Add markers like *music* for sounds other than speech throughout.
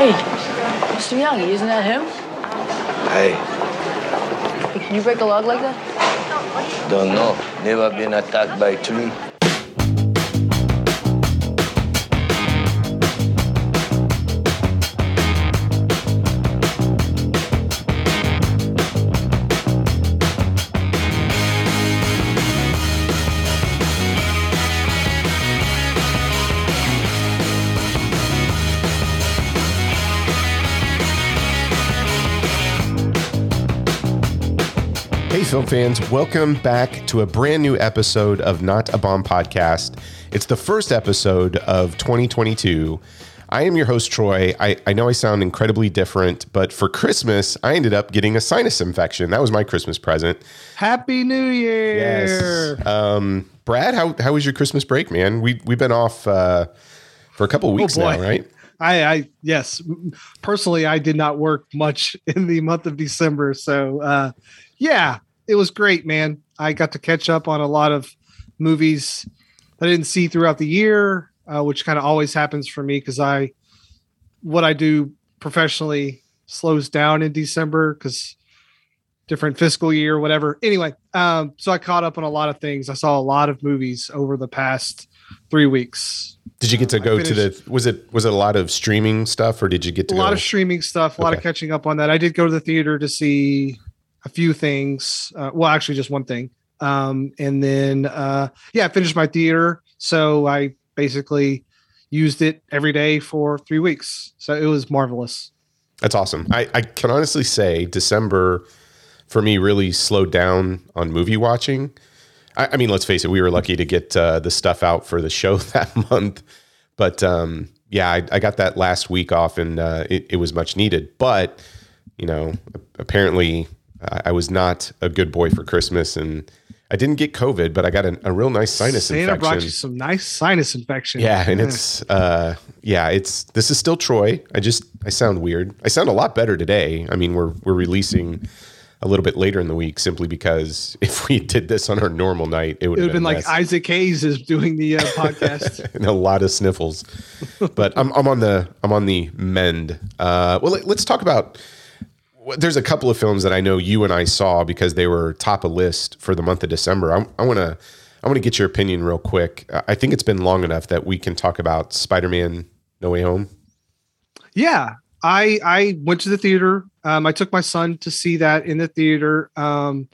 Hey, Mr. Miyagi, isn't that him? Hey, Hey, Can you break a log like that? don't know. Never been attacked by a tree. Film fans, welcome back to a brand new episode of Not a Bomb Podcast. It's the first episode of 2022. I am your host, Troy. I, I know I sound incredibly different, but for Christmas, I ended up getting a sinus infection. That was my Christmas present. Happy New Year! Yes. Um, Brad, how, how was your Christmas break, man? We, we've been off uh, for a couple weeks boy. now, right? I, I yes, personally, I did not work much *laughs* in the month of December, so uh, yeah, it was great, man. I got to catch up on a lot of movies that I didn't see throughout the year, uh, which kind of always happens for me because I what I do professionally slows down in December because different fiscal year, whatever. Anyway, um, so I caught up on a lot of things. I saw a lot of movies over the past three weeks. Did you get to Um, go to the, was it, was it a lot of streaming stuff or did you get to a lot of streaming stuff, a lot of catching up on that. I did go to the theater to see a few things. Uh, well, actually, just one thing. Um, and then, uh, yeah, I finished my theater. So I basically used it every day for three weeks. So it was marvelous. That's awesome. I, I can honestly say December for me really slowed down on movie watching. I, I mean, let's face it, we were lucky to get uh, the stuff out for the *laughs* show that month. But um, yeah, I, I got that last week off and uh, it, it was much needed. But, you know, apparently I, I was not a good boy for Christmas and I didn't get COVID, but I got a, a real nice sinus Santa infection. brought you some nice sinus infection. Yeah, and it's uh yeah, it's this is still Troy. I just I sound weird. I sound a lot better today. I mean, we're we're releasing a little bit later in the week simply because *laughs* if we did this on our normal night, it would have have been like Isaac Hayes is doing the uh, podcast. *laughs* and a lot of sniffles. but I'm I'm on the I'm on the mend. Uh well let, let's talk about there's a couple of films that I know you and I saw because they were top of list for the month of December. I, I want to I want to get your opinion real quick. I think it's been long enough that we can talk about Spider-Man No Way Home. Yeah, I I went to the theater. Um, I took my son to see that in the theater. Um,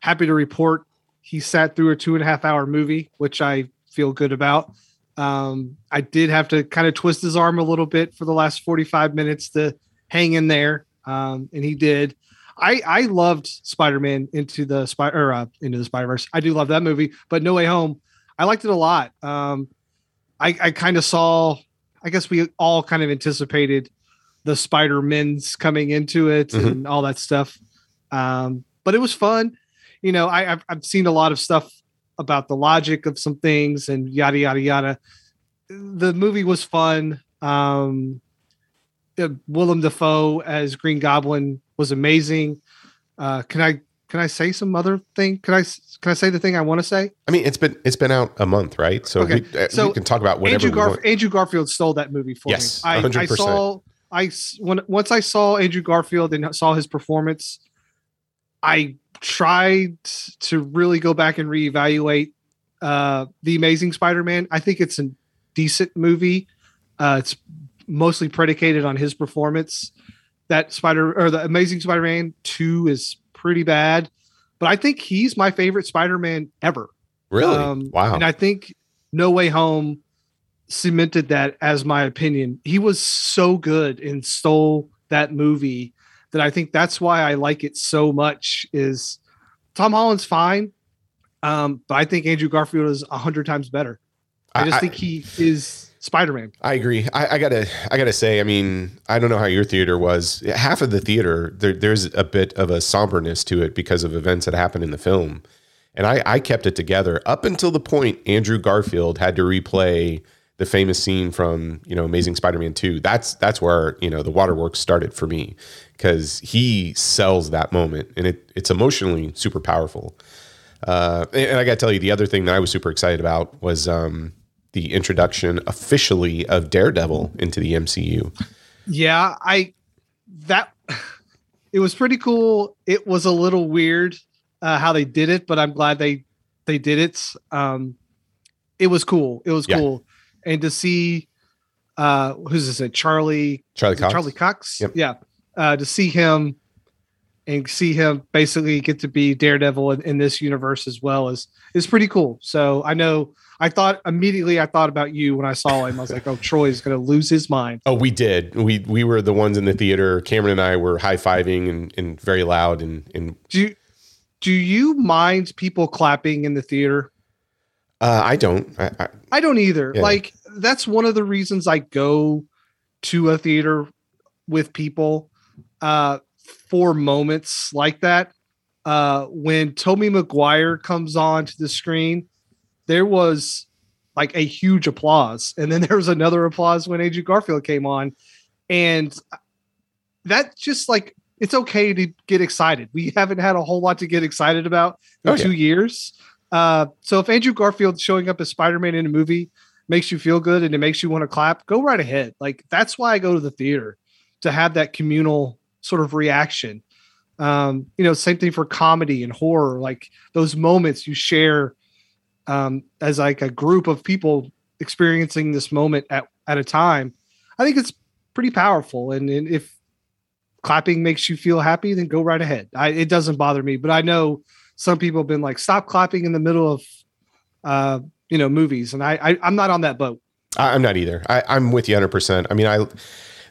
happy to report he sat through a two and a half hour movie, which I feel good about. Um, I did have to kind of twist his arm a little bit for the last forty five minutes to hang in there, um, and he did. I I loved Spider Man into the spider or uh, into the Spider Verse. I do love that movie, but No Way Home, I liked it a lot. Um, I I kind of saw. I guess we all kind of anticipated the Spider Men's coming into it Mhm. and all that stuff. Um, but it was fun. You know, I, I've, I've seen a lot of stuff about the logic of some things and yada yada yada. The movie was fun. Um, Willem Dafoe as Green Goblin was amazing. Uh, can I can I say some other thing? Can I can I say the thing I want to say? I mean, it's been it's been out a month, right? So, Okay, we, uh, so we can talk about whatever Andrew, Garf-. Andrew Garfield stole that movie for Yes, me. I, I saw I when once I saw Andrew Garfield and saw his performance, I tried to really go back and reevaluate uh, the Amazing Spider-Man. I think it's a decent movie. Uh, it's mostly predicated on his performance. That Spider or the Amazing Spider-Man two is pretty bad, but I think he's my favorite Spider-Man ever. Really? Um, wow. And I think No Way Home cemented that as my opinion. He was so good and stole that movie that I think that's why I like it so much. Is Tom Holland's fine, um, but I think Andrew Garfield is a hundred times better. I just I- think he is Spider Man. I agree. I, I gotta, I gotta say. I mean, I don't know how your theater was. Half of the theater, there, there's a bit of a somberness to it because of events that happened in the film, and I, I kept it together up until the point Andrew Garfield had to replay the famous scene from you know Amazing Spider-Man Two. That's that's where you know the waterworks started for me because he sells that moment, and it it's emotionally super powerful. Uh, and, and I got to tell you, the other thing that I was super excited about was um, the introduction officially of Daredevil into the MCU. Yeah, I that it was pretty cool. It was a little weird uh, how they did it, but I'm glad they they did it. Um, it was cool. It was Yeah. cool, and to see uh, who's this? It Charlie Charlie Cox. Charlie Cox. Yep. Yeah, uh, to see him and see him basically get to be Daredevil in, in this universe as well is is pretty cool. So I know I thought immediately I thought about you when I saw him. I was like, oh, Troy's going to lose his mind. Oh, we did. We we were the ones in the theater. Cameron and I were high fiving and, and very loud and and Do you, do you mind people clapping in the theater? uh, I don't. I, I, I don't either. Yeah. Like that's one of the reasons I go to a theater with people uh, for moments like that. Uh, when Tobey Maguire comes on to the screen, there was like a huge applause, and then *laughs* there was another applause when Andrew Garfield came on, and that just like it's okay to get excited. We haven't had a whole lot to get excited about in Oh, yeah. two years. Uh, so if Andrew Garfield showing up as Spider-Man in a movie makes you feel good and it makes you want to clap, go right ahead. Like that's why I go to the theater to have that communal sort of reaction. Um, you know, same thing for comedy and horror, like those moments you share um, as like a group of people experiencing this moment at, at a time. I think it's pretty powerful. And, and if clapping makes you feel happy, then go right ahead. I, it doesn't bother me, but I know some people have been like, stop clapping in the middle of, uh, you know, movies. And I, I I'm not on that boat. I I'm not either. I, I'm with you 100. percent I mean, I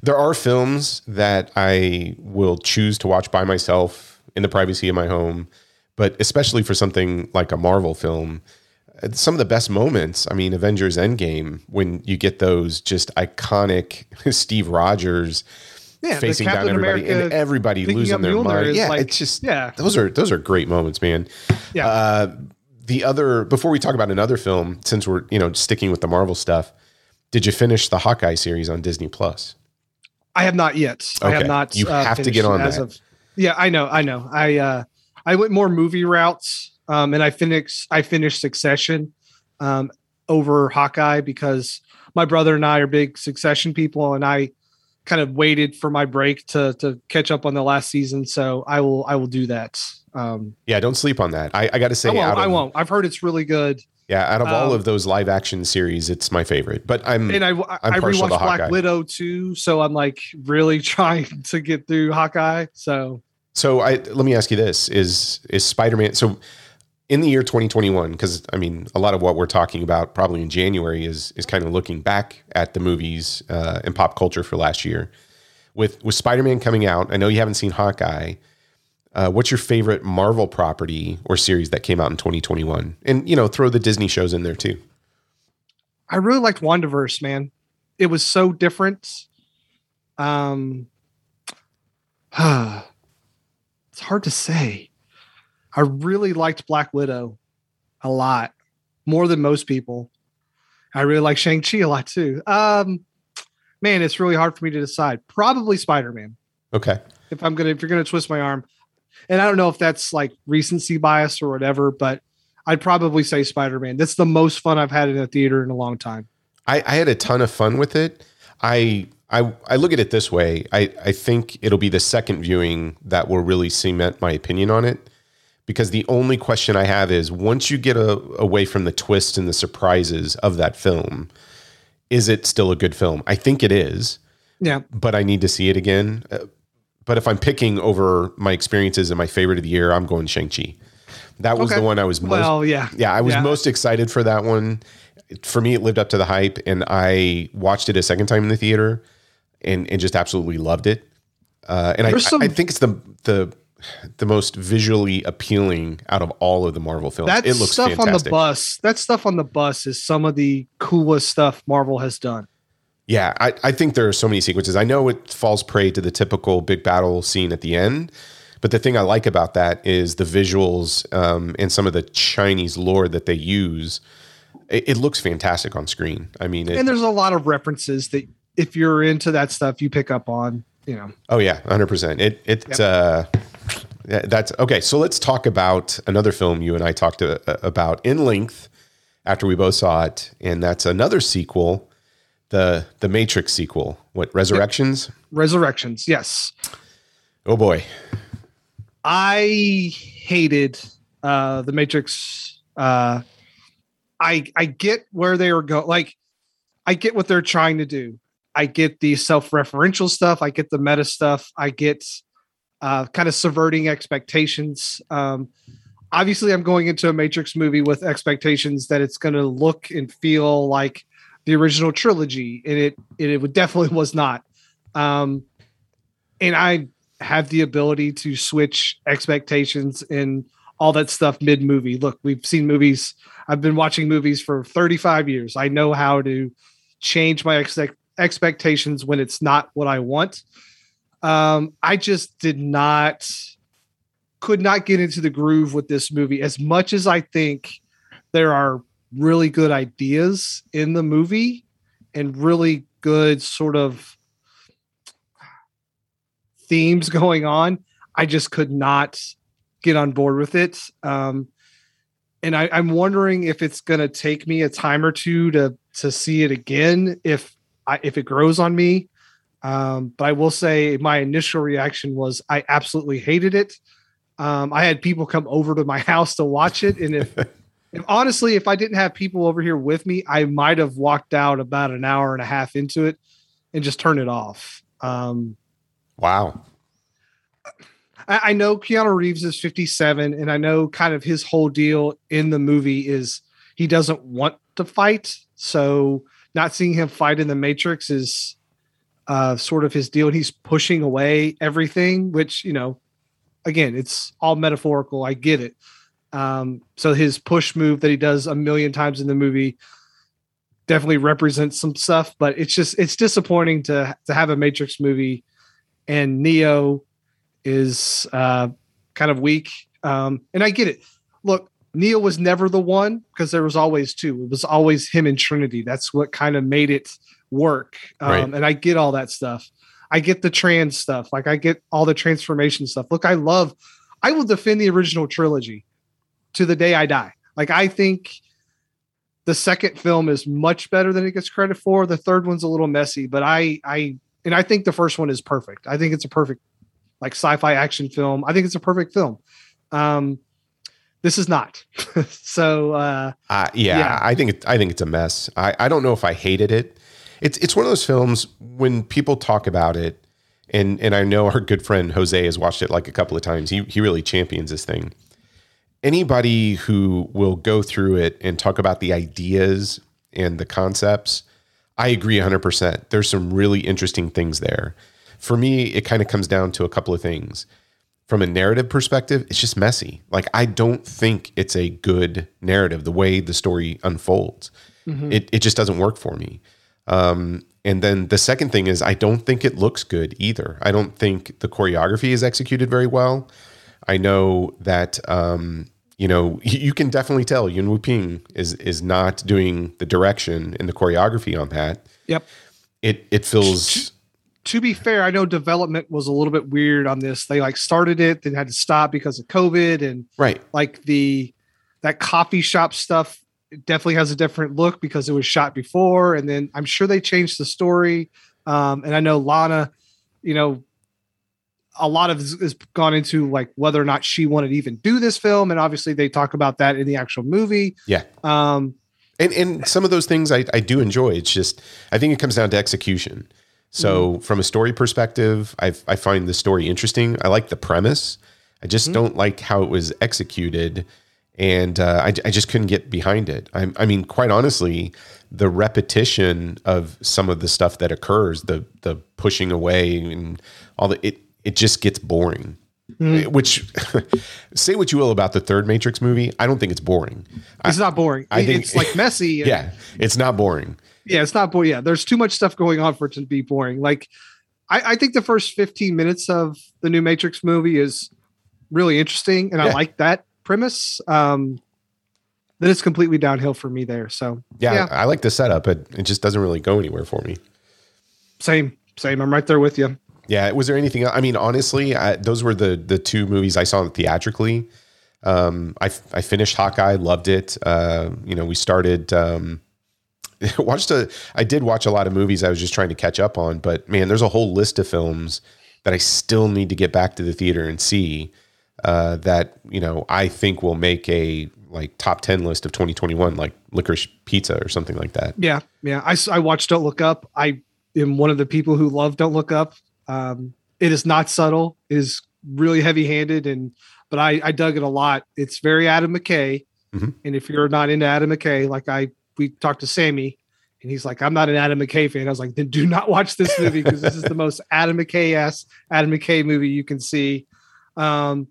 there are films that I will choose to watch by myself in the privacy of my home, but especially for something like a Marvel film, some of the best moments. I mean, Avengers Endgame when you get those just iconic *laughs* Steve Rogers Yeah. facing down everybody and everybody losing their Mjolnir mind. Yeah, like- it's just yeah. those are those are great moments, man. Yeah. Uh, the other before we talk about another film, since we're you know sticking with the Marvel stuff, did you finish the Hawkeye series on Disney Plus? I have not yet. I have Okay. not. You have to get on that. Of, yeah, I know. I know. I uh, I went more movie routes, um, and I finished. I finished Succession um, over Hawkeye because my brother and I are big Succession people, and I kind of waited for my break to to catch up on the last season. So I will. I will do that. Um, Yeah, don't sleep on that. I, I got to say, I won't. of, I won't. I've heard it's really good, Yeah, out of all Um, of those live action series, it's my favorite. But I'm and I I, I'm I rewatched Black Widow too. So I'm like really *laughs* trying to get through Hawkeye. So So I let me ask you this: Is is Spider Man? So in the year 2021, because I mean, a lot of what we're talking about probably in January is is kind of looking back at the movies uh, and pop culture for last year. With with Spider Man coming out, I know you haven't seen Hawkeye. Uh, what's your favorite Marvel property or series that came out in 2021? And you know, throw the Disney shows in there too. I really liked WandaVision, man. It was so different. Um, *sighs* it's hard to say. I really liked Black Widow a lot, more than most people. I really like Shang Chi a lot too. Um, man, it's really hard for me to decide. Probably Spider Man. Okay. If I'm gonna, if you're gonna twist my arm, and I don't know if that's like recency bias or whatever, but I'd probably say Spider Man. That's the most fun I've had in a theater in a long time. I, I had a ton of fun with it. I I I look at it this way. I, I think it'll be the second viewing that will really cement my opinion on it. Because the only question I have is once you get a, away from the twists and the surprises of that film, is it still a good film? I think it is, Yeah. but I need to see it again. Uh, but if I'm picking over my experiences and my favorite of the year, I'm going Shang-Chi. That was Okay. the one I was most Well, yeah. yeah, I was Yeah. most excited for that one. For me, it lived up to the hype, and I watched it a second time in the theater, and and just absolutely loved it. Uh, and I, some- I think it's the the the most visually appealing out of all of the Marvel films. That it looks stuff on the bus, that stuff on the bus is some of the coolest stuff Marvel has done. Yeah, I, I think there are so many sequences. I know it falls prey to the typical big battle scene at the end, but the thing I like about that is the visuals um, and some of the Chinese lore that they use. It, it looks fantastic on screen. I mean, it, And there's a lot of references that if you're into that stuff, you pick up on, you know. Oh yeah, hundred percent. It it uh, yeah, that's okay. So let's talk about another film you and I talked to, uh, about in length after we both saw it, and that's another sequel, the the Matrix sequel. What Resurrections? Resurrections, yes. Oh boy. I hated uh the Matrix. Uh I I get where they were going. Like I get what they're trying to do. I get the self-referential stuff. I get the meta stuff. I get uh, kind of subverting expectations. Um, obviously, I'm going into a Matrix movie with expectations that it's going to look and feel like the original trilogy, and it it, it definitely was not. Um, and I have the ability to switch expectations and all that stuff mid movie. Look, we've seen movies. I've been watching movies for 35 years. I know how to change my expect expectations when it's not what I want. Um, I just did not, could not get into the groove with this movie as much as I think there are really good ideas in the movie and really good sort of themes going on. I just could not get on board with it. Um, and I, I'm wondering if it's going to take me a time or two to to see it again. If I, if it grows on me. Um, but I will say my initial reaction was I absolutely hated it. Um, I had people come over to my *laughs* house to watch it, and if, *laughs* if honestly, if I didn't have people over here with me, I might have walked out about an hour and a half into it and just turned it off. Um, wow. I, I know Keanu Reeves is 57, and I know kind of his whole deal in the movie is he doesn't want to fight. So not seeing him fight in the Matrix is uh, sort of his deal. And he's pushing away everything, which you know, again, it's all metaphorical. I get it. Um, so his push move that he does a million times in the movie definitely represents some stuff, but it's just it's disappointing to to have a Matrix movie and Neo is uh, kind of weak. Um, and I get it. Look, Neo was never the one because there was always two. It was always him and Trinity. That's what kind of made it work. Um, right. And I get all that stuff. I get the trans stuff. Like I get all the transformation stuff. Look, I love. I will defend the original trilogy to the day I die. Like I think the second film is much better than it gets credit for. The third one's a little messy, but I I and I think the first one is perfect. I think it's a perfect like sci-fi action film. I think it's a perfect film. Um, this is not. *laughs* so uh, uh yeah, yeah, I think it, I think it's a mess. I, I don't know if I hated it. It's it's one of those films when people talk about it, and and I know our good friend Jose has watched it like a couple of times. He he really champions this thing. Anybody who will go through it and talk about the ideas and the concepts, I agree 100%. There's some really interesting things there. For me, it kind of comes down to a couple of things from a narrative perspective, it's just messy. Like I don't think it's a good narrative the way the story unfolds. Mm-hmm. It it just doesn't work for me. Um, and then the second thing is I don't think it looks good either. I don't think the choreography is executed very well. I know that um, you know *laughs* you can definitely tell Yuen Woo-ping is is not doing the direction and the choreography on that. Yep. It it feels to be fair, I know development was a little bit weird on this. They like started it, then had to stop because of COVID, and right, like the that coffee shop stuff definitely has a different look because it was shot before, and then I'm sure they changed the story. Um, and I know Lana, you know, a lot of has gone into like whether or not she wanted to even do this film, and obviously they talk about that in the actual movie. Yeah. Um, and and some of those things I, I do enjoy. It's just I think it comes down to execution. So mm-hmm. from a story perspective, I, I find the story interesting. I like the premise. I just mm-hmm. don't like how it was executed, and uh, I, I just couldn't get behind it. I, I mean, quite honestly, the repetition of some of the stuff that occurs, the the pushing away and all the it it just gets boring. Mm. Which *laughs* say what you will about the third Matrix movie, I don't think it's boring. It's I, not boring. I think it's like messy. *laughs* And, yeah, it's not boring yeah, it's not boring. Yeah, there's too much stuff going on for it to be boring. Like, I, I think the first 15 minutes of the new Matrix movie is really interesting, and yeah. I like that premise. Um, then it's completely downhill for me there. So yeah, yeah, I like the setup, but it just doesn't really go anywhere for me. Same, same. I'm right there with you. Yeah. Was there anything? I mean, honestly, I, those were the the two movies I saw theatrically. Um, I I finished Hawkeye, loved it. Uh, you know, we started um, *laughs* watched a I did watch a lot of movies I was just trying to catch up on, but man, there's a whole list of films that I still need to get back to the theater and see uh, that, you know, I think will make a like top 10 list of 2021 like licorice pizza or something like that. Yeah, yeah. I I watched Don't Look Up. I am one of the people who love Don't Look Up. Um, it is not subtle. It is really heavy handed, and but I, I dug it a lot. It's very Adam McKay, Mhm. and if you're not into Adam McKay, like I we talked to Sammy, and he's like, I'm not an Adam McKay fan. I was like, then do not watch this *laughs* movie because this is the most Adam McKay ass Adam McKay movie you can see. Um,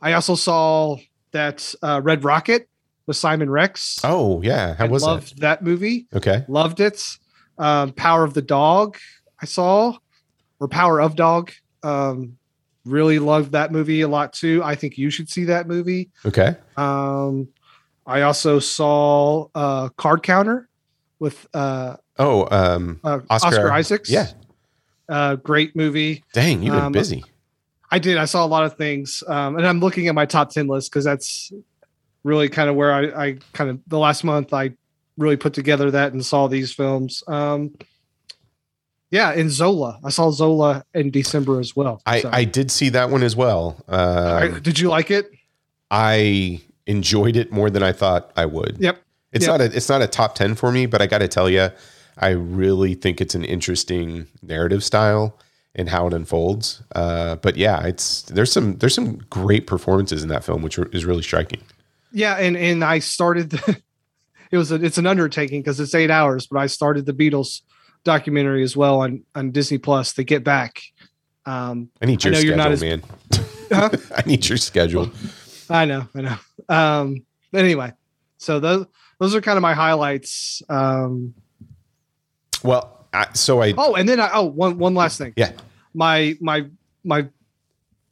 I also saw that uh, Red Rocket with Simon Rex. Oh, yeah. How I was loved that movie? Okay. loved it. Um, Power of the Dog, I saw, or Power of Dog. Um, really loved that movie a lot too. I think you should see that movie. Okay. Um, I also saw uh, Card Counter with uh, Oh, um, uh, Oscar- Oscar, Isaacs. yeah. uh, great movie. Dang, you've been Um, busy. I did. I saw a lot of things, um, and I'm looking at my top ten list because that's really kind of where I, I kind of the last month I really put together that and saw these films. Um, yeah, in Zola. I saw Zola in December as well. I, So- I did see that one as well. I- Uh, did you like it? I enjoyed it more than I thought I would. Yep. It's Yep. not a it's not a top ten for me, but I got to tell you, I really think it's an interesting narrative style and how it unfolds. Uh, but yeah, it's there's some there's some great performances in that film, which is really striking. Yeah, and and I started. *laughs* it was a, it's an undertaking because it's eight hours, but I started the Beatles documentary as well on on Disney Plus. To get back. Um, I need I your you're schedule, not as- man. *laughs* Huh? *laughs* I need your schedule. I know, I know. Um, anyway, so those those are kind of my highlights. Um, Well, I, so I oh, and then I, oh one one last thing. Yeah. my my my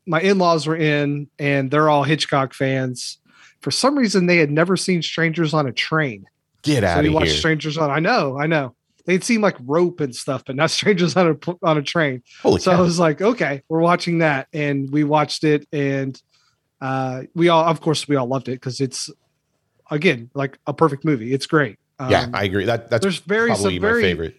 my in laws were in, and they're all Hitchcock fans. For some reason, they had never seen Strangers on a Train. get So out we of watched here. Strangers on. I know, I know. They'd seen like rope and stuff, but not *laughs* Strangers on a on a train. Holy So I was like, okay, we're watching that, and we watched it, and uh, we all, of course, we all loved it because it's again like a perfect movie. It's great. Um, yeah, I agree. That that's there's very probably some my favorite.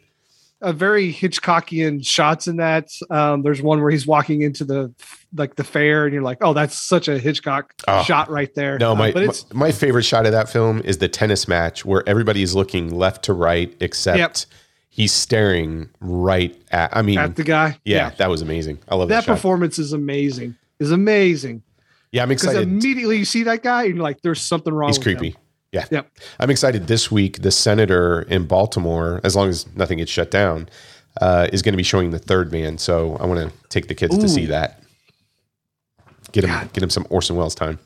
a very Hitchcockian shots in that. Um, there's one where he's walking into the like the fair, and you're like, oh, that's such a Hitchcock Oh. shot right there. No, Uh, my, but it's my my favorite shot of that film is the tennis match where everybody is looking left to right except Yep. he's staring right at. I mean, at the guy. yeah, that was amazing. I love that, that performance is amazing. Is amazing. Yeah, I'm Because excited. immediately you see that guy, and you're like, "There's something wrong." He's with him. creepy. Yeah. Yep. I'm excited this week. The senator in Baltimore, as long as nothing gets shut down, uh, is going to be showing the third man. So I want to take the kids to see that. Get him, God. get him some Orson Welles time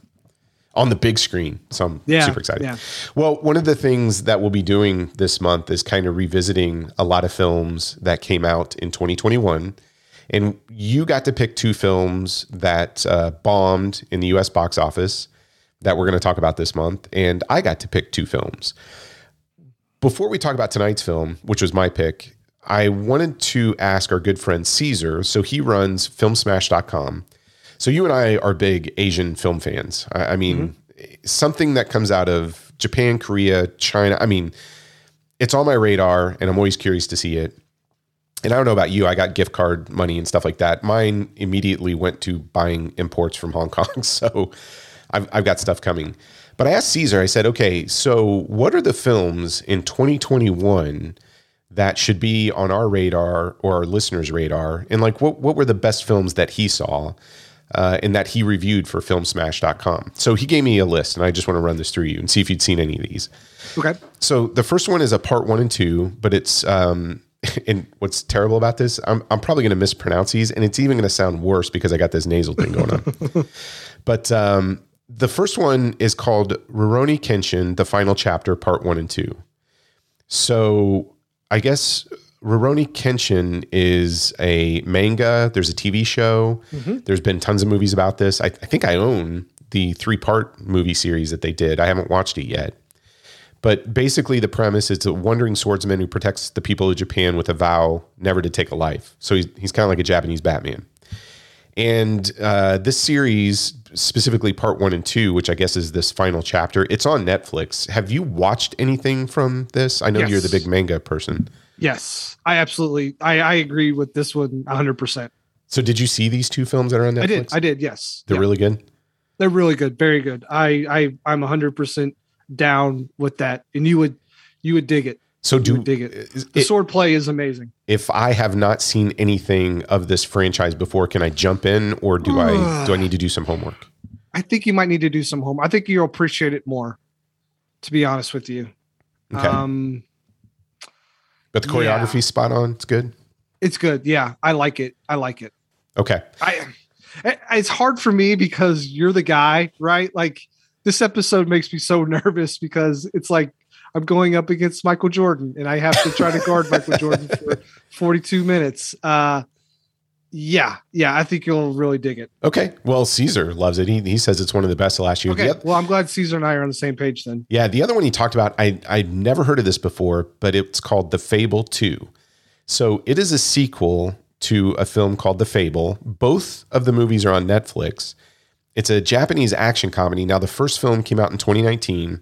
on the big screen. So I'm Yeah, super excited. yeah. Well, one of the things that we'll be doing this month is kind of revisiting a lot of films that came out in 2021. And you got to pick two films that uh, bombed in the US box office that we're going to talk about this month. And I got to pick two films. Before we talk about tonight's film, which was my pick, I wanted to ask our good friend Caesar. So he runs filmsmash.com. So you and I are big Asian film fans. I, I mean, something that comes out of Japan, Korea, China. I mean, it's on my radar and I'm always curious to see it. And I don't know about you, I got gift card money and stuff like that. Mine immediately went to buying imports from Hong Kong. *laughs* So I've, I've got stuff coming. But I asked Caesar, I said, okay, so what are the films in 2021 that should be on our radar or our listeners' radar? And like, what, what were the best films that he saw uh, and that he reviewed for filmsmash.com? So he gave me a list, and I just want to run this through you and see if you'd seen any of these. Okay. So the first one is a part one and two, but it's um *laughs* and what's terrible about this, I'm I'm probably gonna mispronounce these, and it's even gonna sound worse because I got this nasal thing going on. *laughs* but um the first one is called Rurouni Kenshin, the final chapter, part one and two. So I guess Rurouni Kenshin is a manga. There's a TV show. There's been tons of movies about this. I, I think I own the three part movie series that they did. I haven't watched it yet. But basically, the premise is a wandering swordsman who protects the people of Japan with a vow never to take a life. So he's, he's kind of like a Japanese Batman. And uh, this series, specifically part one and two, which I guess is this final chapter, it's on Netflix. Have you watched anything from this? I know you're the big manga person. Yes, I absolutely I, I agree with this one 100. percent So did you see these two films that are on Netflix? I did. I did. Yes, They're Yeah. really good. they're really good. Very good. I I I'm 100 percent down with that, and you would you would dig it. So You do would dig it. The it- sword play is amazing. if I have not seen anything of this franchise before, can I jump in or do I *sighs* do I need to do some homework? I think you might need to do some homework. I think you'll appreciate it more. To be honest with you, Okay. um, but the yeah. spot on. It's good. it's good. Yeah, I like it. I like it. Okay. I it's hard for me because you're the guy, right? Like this episode makes me so *laughs* nervous because it's like I'm going up against Michael Jordan and I have to try to guard Michael Jordan *laughs* for 42 minutes. Uh yeah, yeah, I think you'll really dig it. Okay. Well, Caesar loves it. He, he says it's one of the best of last year. Okay, oth- well, I'm glad Caesar and I are on the same page then. yeah. The other one he talked about, I I'd never heard of this before, but it's called The Fable 2. So it is a sequel to a film called The Fable. Both of the movies are on Netflix. It's a Japanese action comedy. Now, the first film came out in 2019.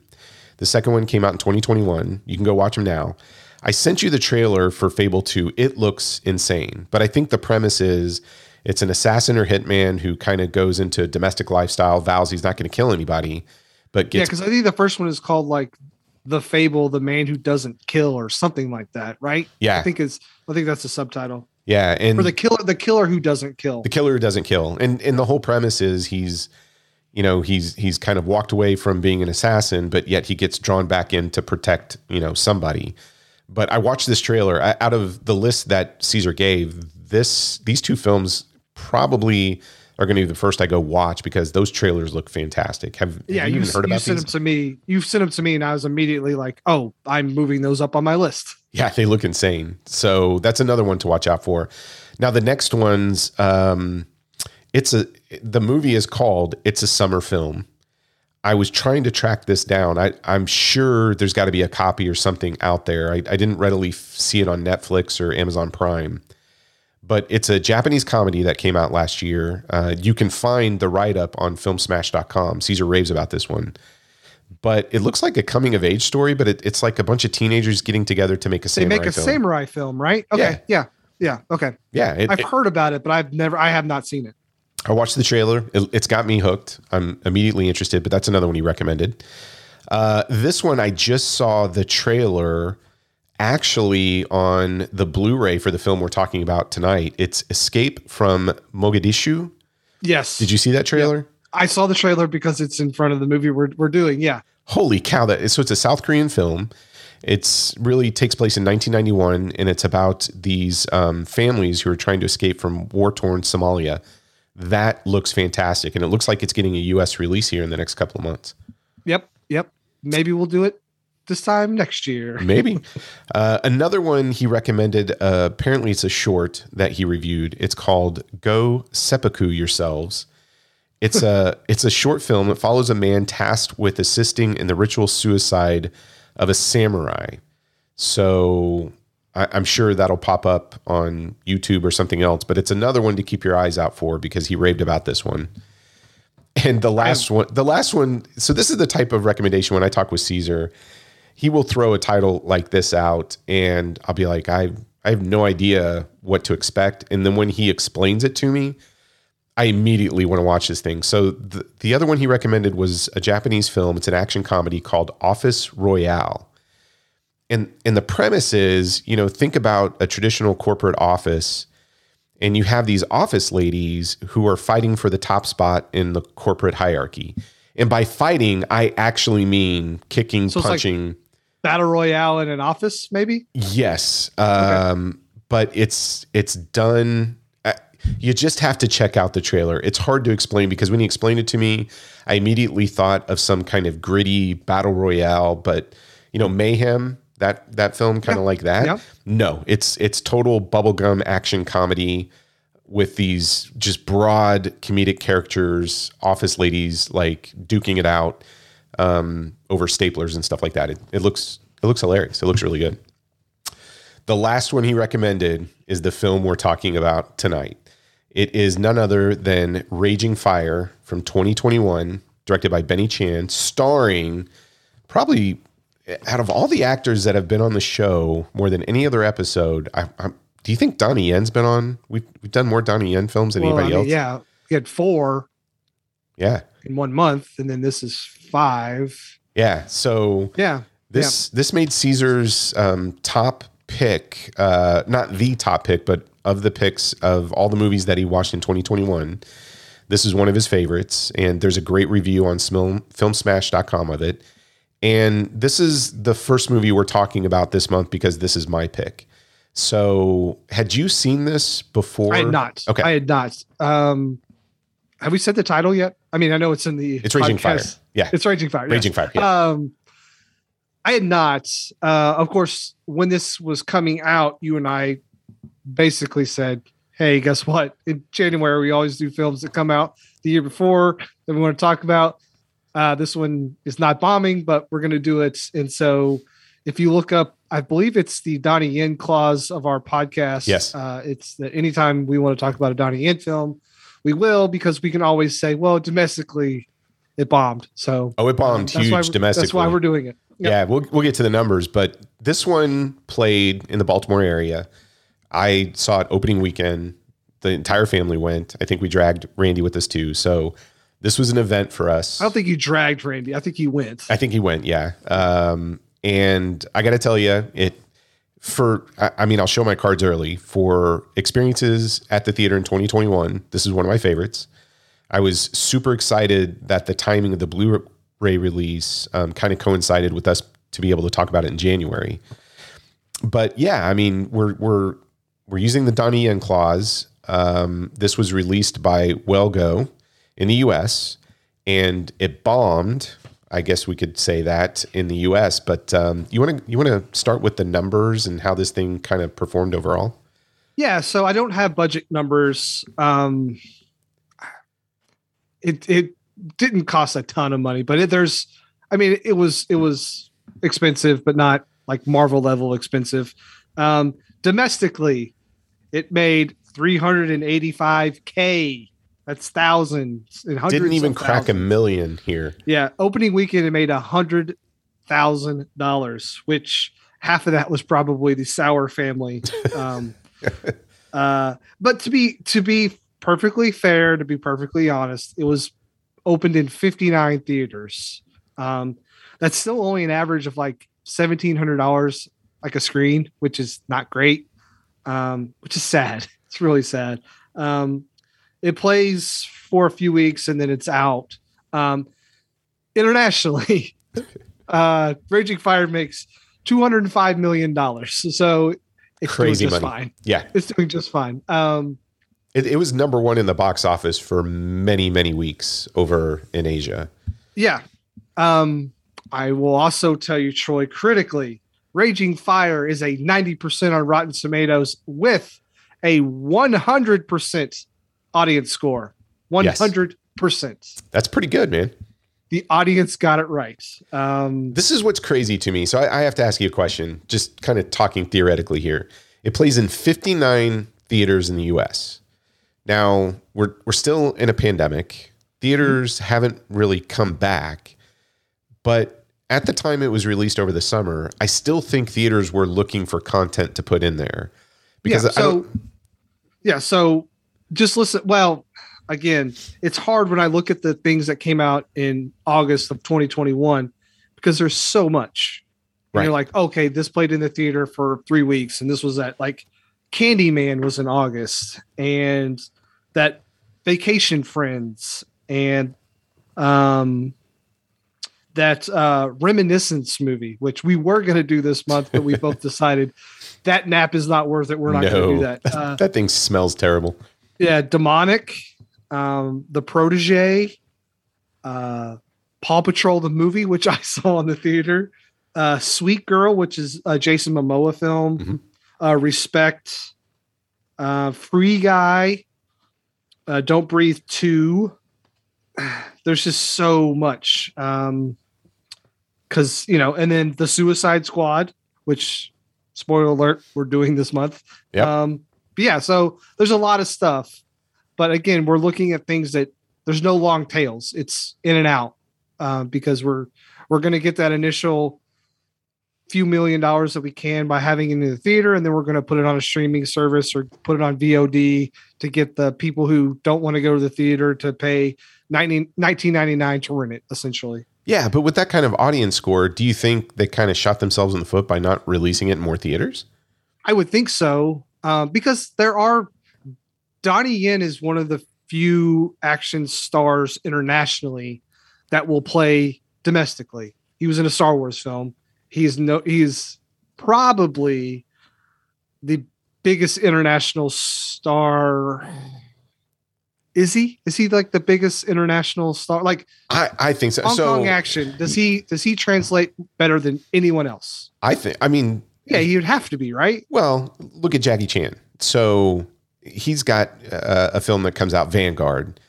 The second one came out in 2021. You can go watch them now. I sent you the trailer for Fable 2. It looks insane. But I think the premise is it's an assassin or hitman who kind of goes into a domestic lifestyle, vows he's not going to kill anybody, but Yeah, because I think the first one is called like the fable, the man who doesn't kill, or something like that, right? Yeah. I think it's I think that's the subtitle. Yeah, and Or the killer, the killer who doesn't kill. the killer who doesn't kill and and the whole premise is he's you know he's he's kind of walked away from being an assassin but yet he gets drawn back in to protect you know somebody but i watched this trailer I, out of the list that caesar gave this these two films probably are going to be the first i go watch because those trailers look fantastic have, have yeah, you, you, even heard you about sent these them to me. You sent them to me, and I was immediately like, "Oh, I'm moving those up on my list." Yeah, they look insane. So that's another one to watch out for. Now the next one's um it's a the movie is called It's a Summer Film. I was trying to track this down. I, I'm sure there's got to be a copy or something out there. I, I didn't readily f- see it on Netflix or Amazon Prime, but it's a Japanese comedy that came out last year. Uh, you can find the write up on filmsmash.com. Caesar raves about this one but it looks like a coming of age story, but it, it's like a bunch of teenagers getting together to make a They samurai make a film. samurai film, right? Okay, yeah, yeah, okay. Yeah, it, I've it- heard about it, but I've never, I have not seen it. I watched the trailer. It, it's got me hooked. I'm immediately interested, but that's another one you recommended. Uh, this one, I just saw the trailer actually on the Blu-ray for the film we're talking about tonight. It's Escape from Mogadishu. Yes, Did you see that trailer? I saw the trailer because it's in front of the movie we're we're doing. Yeah, holy cow that so it's a south korean film it's really takes place in 1991 and it's about these um, families who are trying to escape from war-torn somalia that looks fantastic and it looks like it's getting a us release here in the next couple of months yep, yep. Maybe we'll do it this time next year. *laughs* maybe uh, another one he recommended uh, apparently it's a short that he reviewed it's called go seppuku yourselves it's a it's a short film. It follows a man tasked with assisting in the ritual suicide of a samurai. So I, I'm sure that'll pop up on YouTube or something else. But it's another one to keep your eyes out for because he raved about this one. And the last one, the last one. So this is the type of recommendation when I talk with Caesar, he will throw a title like this out, and I'll be like, I I have no idea what to expect. And then when he explains it to me, I immediately want to watch this thing. So the, the other one he recommended was a Japanese film. It's an action comedy called Office Royale. And and the premise is, you know, think about a traditional corporate office and you have these office ladies who are fighting for the top spot in the corporate hierarchy. And by fighting, I actually mean kicking, So it's like- punching. Battle Royale in an office, maybe. Yes, um, but it's it's done. You just have to check out the trailer. It's hard to explain because when he explained it to me, I immediately thought of some kind of gritty battle royale, but you know, mayhem. That that film kind of Yeah, like that. yeah. No, it's it's total bubblegum action comedy with these just broad comedic characters, office ladies like duking it out um, over staplers and stuff like that. It, it looks it looks hilarious. It looks really good. The last one he recommended is the film we're talking about tonight. It is none other than Raging Fire from 2021, directed by Benny Chan, starring probably out of all the actors that have been on the show more than any other episode. I, I, do you think Donnie Yen's been on? We've, we've done more Donnie Yen films than Well, I anybody mean, else. yeah, we had four Yeah. in one month, and then this is five. Yeah. So Yeah, This this made Caesar's um, top pick, uh, not the top pick, but of the picks of all the movies that he watched in 2021. This is one of his favorites, and there's a great review on film, filmsmash.com of it. And this is the first movie we're talking about this month because this is my pick. So, had you seen this before? I had not. Okay. I had not. Um, have we said the title yet? I mean, I know it's in the. it's Raging Fire. Yeah. It's Raging Fire. yes. Raging Fire. Yeah. Um, I had not. Uh, of course, when this was coming out, you and I basically said, "Hey, guess what? In January, we always do films that come out the year before that we want to talk about. Uh, this one is not bombing, but we're going to do it." And so, if you look up, I believe it's the Donnie Yen clause of our podcast. Yes. uh, it's that anytime we want to talk about a Donnie Yen film, we will because we can always say, "Well, domestically." It bombed, so oh, it bombed why huge domestically. That's why we're doing it. Yep. Yeah, we'll we'll get to the numbers, but this one played in the Baltimore area. I saw it opening weekend. The entire family went. I think we dragged Randy with us too. So this was an event for us. I don't think you dragged Randy. I think he went. I think he went, yeah. Um, and I got to tell you, it for I, I mean, I'll show my cards early for experiences at the theater in 2021. This is one of my favorites. I was super excited that the timing of the Blu-ray release um, kind of coincided with us to be able to talk about it in January. But yeah, I mean, we're we're we're using the Donnie Yen clause. Um, this was released by Well Go in the U.S. and it bombed. I guess we could say that in the U.S. But um, you want to you want to start with the numbers and how this thing kind of performed overall. Yeah, so I don't have budget numbers. Um, it it didn't cost a ton of money, but it, there's, I mean, it was it was expensive, but not like Marvel level expensive. Um, domestically, it made 385k. That's thousands and hundreds. Didn't even crack a million here. Yeah, opening weekend it made a hundred thousand dollars, which half of that was probably the Sour family. Um, *laughs* uh, but to be to be perfectly fair, to be perfectly honest, it was opened in 59 theaters. Um, that's still only an average of like seventeen hundred dollars like a screen, which is not great. Um, which is sad. *laughs* It's really sad. Um, it plays for a few weeks and then it's out. Um, internationally, *laughs* uh, Raging Fire makes two hundred and five million dollars. So it's Crazy doing just money. fine. Yeah, It's doing just fine. Um, it, it was number one in the box office for many many weeks over in Asia. yeah. Um, I will also tell you, Troy, critically, Raging Fire is a 90% on Rotten Tomatoes with a 100% audience score. 100%. That's pretty good, man. The audience got it right. Um, This is what's crazy to me. So I, I have to ask you a question, just kind of talking theoretically here. It plays in 59 theaters in the US. Now, we're, we're still in a pandemic. Theaters haven't really come back. But at the time it was released over the summer, I still think theaters were looking for content to put in there. Because yeah, so yeah, so just listen. Well, again, it's hard when I look at the things that came out in August of 2021 because there's so much. And you're like, okay, this played in the theater for three weeks, and this was at like Candyman was in August, and that Vacation Friends, and um, that uh, Reminiscence movie, which we were going to do this month, but we both *laughs* decided that nap is not worth it. We're not going to do that. *laughs* Uh, that thing smells terrible. yeah, demonic, um, the protege, uh, Paw Patrol the movie, which I *laughs* saw in the theater, uh, Sweet Girl, which is a Jason Momoa film, Mhm. uh, Respect, uh, Free Guy, uh, Don't Breathe Two. *sighs* *sighs* There's just so much, um, because you know, and then the Suicide Squad, which spoiler alert, we're doing this month. Yep. Um, but yeah, so there's a lot of stuff. but again, we're looking at things that there's no long tails. It's in and out uh, because we're we're going to get that initial few million dollars that we can by having it in the theater, and then we're going to put it on a streaming service or put it on VOD to get the people who don't want to go to the theater to pay 19, 19.99 to rent it, essentially. Yeah, but with that kind of audience score, do you think they kind of shot themselves in the foot by not releasing it in more theaters? I would think so, uh, because there are Donnie Yen is one of the few action stars internationally that will play domestically. He was in a Star Wars film. He's no he's probably the biggest international star. Is he? Is he like the biggest international star? Like I, I think so. Hong so Kong action. Does he does he translate better than anyone else? I think I mean Yeah, he'd have to be, right? Well, look at Jackie Chan. So he's got uh, a film that comes out, Vanguard.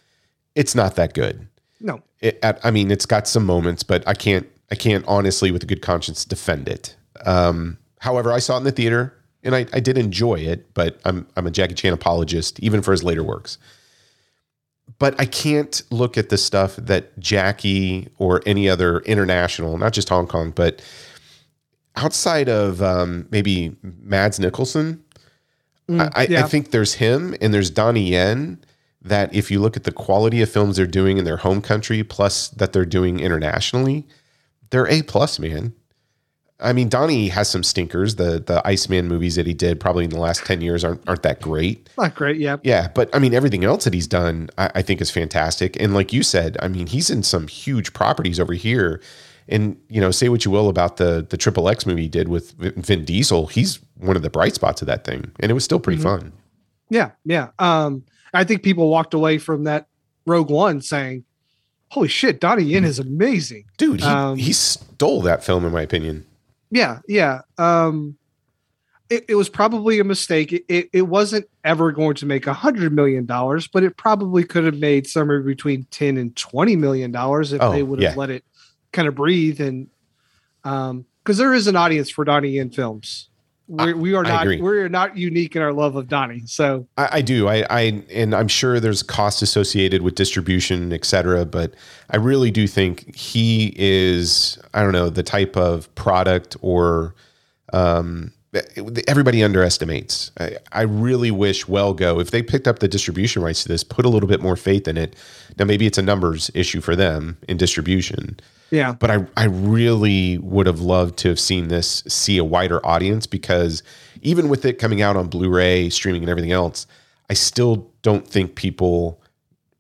It's not that good. No. It, I mean, it's got some moments, but I can't, I can't honestly, with a good conscience, defend it. Um, however, I saw it in the theater, and I, I did enjoy it. But I'm, I'm a Jackie Chan apologist, even for his later works. But I can't look at the stuff that Jackie or any other international, not just Hong Kong, but outside of um, maybe Mads Mikkelsen, Mm, I, yeah. I think there's him and there's Donnie Yen. That if you look at the quality of films they're doing in their home country, plus that they're doing internationally, they're a plus, man. I mean, Donnie has some stinkers. The the Iceman movies that he did probably in the last ten years aren't aren't that great. Not great, yeah. Yeah, but I mean, everything else that he's done, I, I think is fantastic. And like you said, I mean, he's in some huge properties over here. And you know, say what you will about the the Triple X movie he did with Vin Diesel, he's one of the bright spots of that thing, and it was still pretty Mhm. fun. Yeah, yeah. Um, I think people walked away from that Rogue One saying, "Holy shit, Donnie Yen is amazing." Dude, he, Um, he stole that film, in my opinion. Yeah, yeah. Um, it, it was probably a mistake. It, it, it wasn't ever going to make a hundred million dollars, but it probably could have made somewhere between ten and twenty million dollars if Oh, they would have yeah. let it kind of breathe and um because there is an audience for Donnie Yen films. We're, we are not we're not unique in our love of Donnie. So I, I do. I, I and I'm sure there's cost associated with distribution, et cetera. But I really do think he is. I don't know the type of product or um, everybody underestimates. I, I really wish Well Go, if they picked up the distribution rights to this, put a little bit more faith in it. Now maybe it's a numbers issue for them in distribution. yeah, but I, I really would have loved to have seen this see a wider audience because even with it coming out on Blu-ray, streaming, and everything else, I still don't think people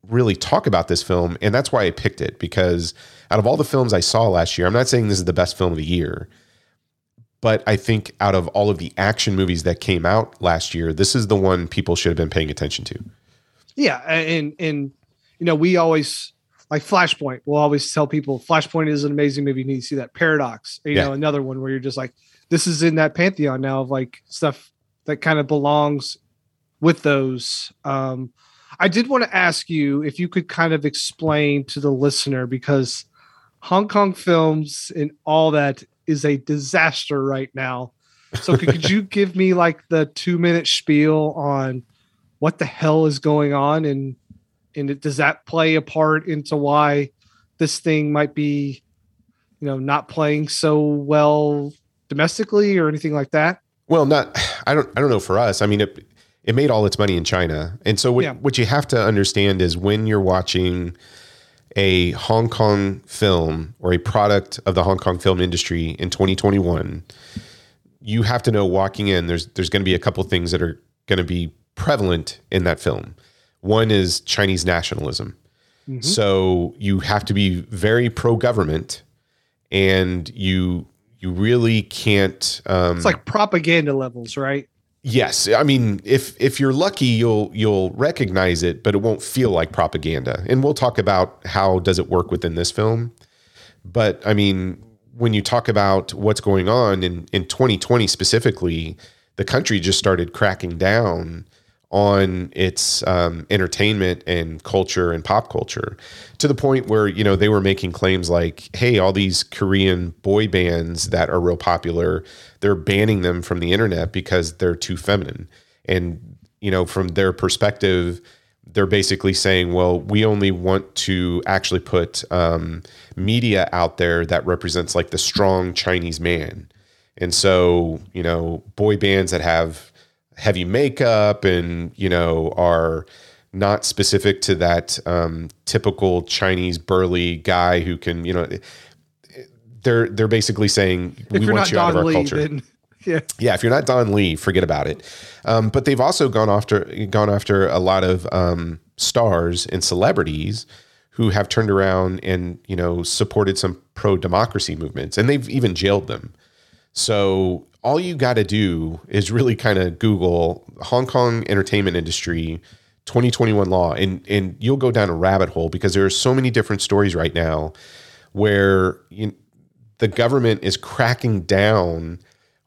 really talk about this film, and that's why I picked it because out of all the films I saw last year, I'm not saying this is the best film of the year, but I think out of all of the action movies that came out last year, this is the one people should have been paying attention to. Yeah, and and you know we always like Flashpoint. We'll always tell people Flashpoint is an amazing movie. You need to see that. Paradox, you Yeah. know, another one where you're just like, this is in that pantheon now of like stuff that kind of belongs with those. Um, I did want to ask you if you could kind of explain to the listener because Hong Kong films and all that is a disaster right now. So could, could you *laughs* give me like the two minute spiel on what the hell is going on and and it, does that play a part into why this thing might be you know not playing so well domestically or anything like that Well, not I don't I don't know for us. I mean it it made all its money in China. And so what Yeah. what you have to understand is when you're watching a Hong Kong film or a product of the Hong Kong film industry in 2021, you have to know walking in there's there's going to be a couple things that are going to be prevalent in that film. One is Chinese nationalism. Mhm. So you have to be very pro government and you you really can't um it's like propaganda levels right Yes, I mean if if you're lucky, you'll you'll recognize it, but it won't feel like propaganda. And we'll talk about how does it work within this film. But I mean, when you talk about what's going on in in 2020 specifically, the country just started cracking down on its um, entertainment and culture and pop culture to the point where you know they were making claims like hey all these korean boy bands that are real popular they're banning them from the internet because they're too feminine and you know from their perspective they're basically saying, well, we only want to actually put um, media out there that represents like the strong Chinese man. And so, you know, boy bands that have heavy makeup and, you know, are not specific to that um, typical Chinese burly guy who can, you know, they're they're basically saying If we want you out of our Lee, culture. then yeah, Yeah, if you're not Don Lee, forget about it. Um, but they've also gone after gone after a lot of um, stars and celebrities who have turned around and you know supported some pro democracy movements, and they've even jailed them. So all you got to do is really kind of Google Hong Kong entertainment industry 2021 law, and and you'll go down a rabbit hole because there are so many different stories right now where you, the government is cracking down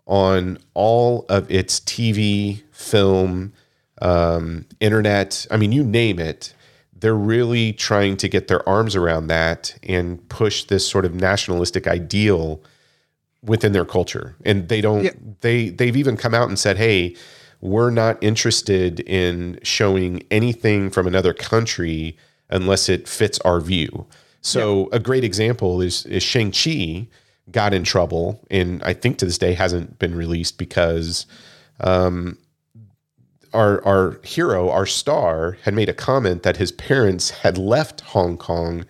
on all of its TV, film, um, internet. I mean, you name it. They're really trying to get their arms around that and push this sort of nationalistic ideal within their culture. And they don't. Yeah. They they've even come out and said, "Hey, we're not interested in showing anything from another country unless it fits our view." So a great example is is Shang Chi got in trouble, and I think to this day hasn't been released because um, our our hero, our star, had made a comment that his parents had left Hong Kong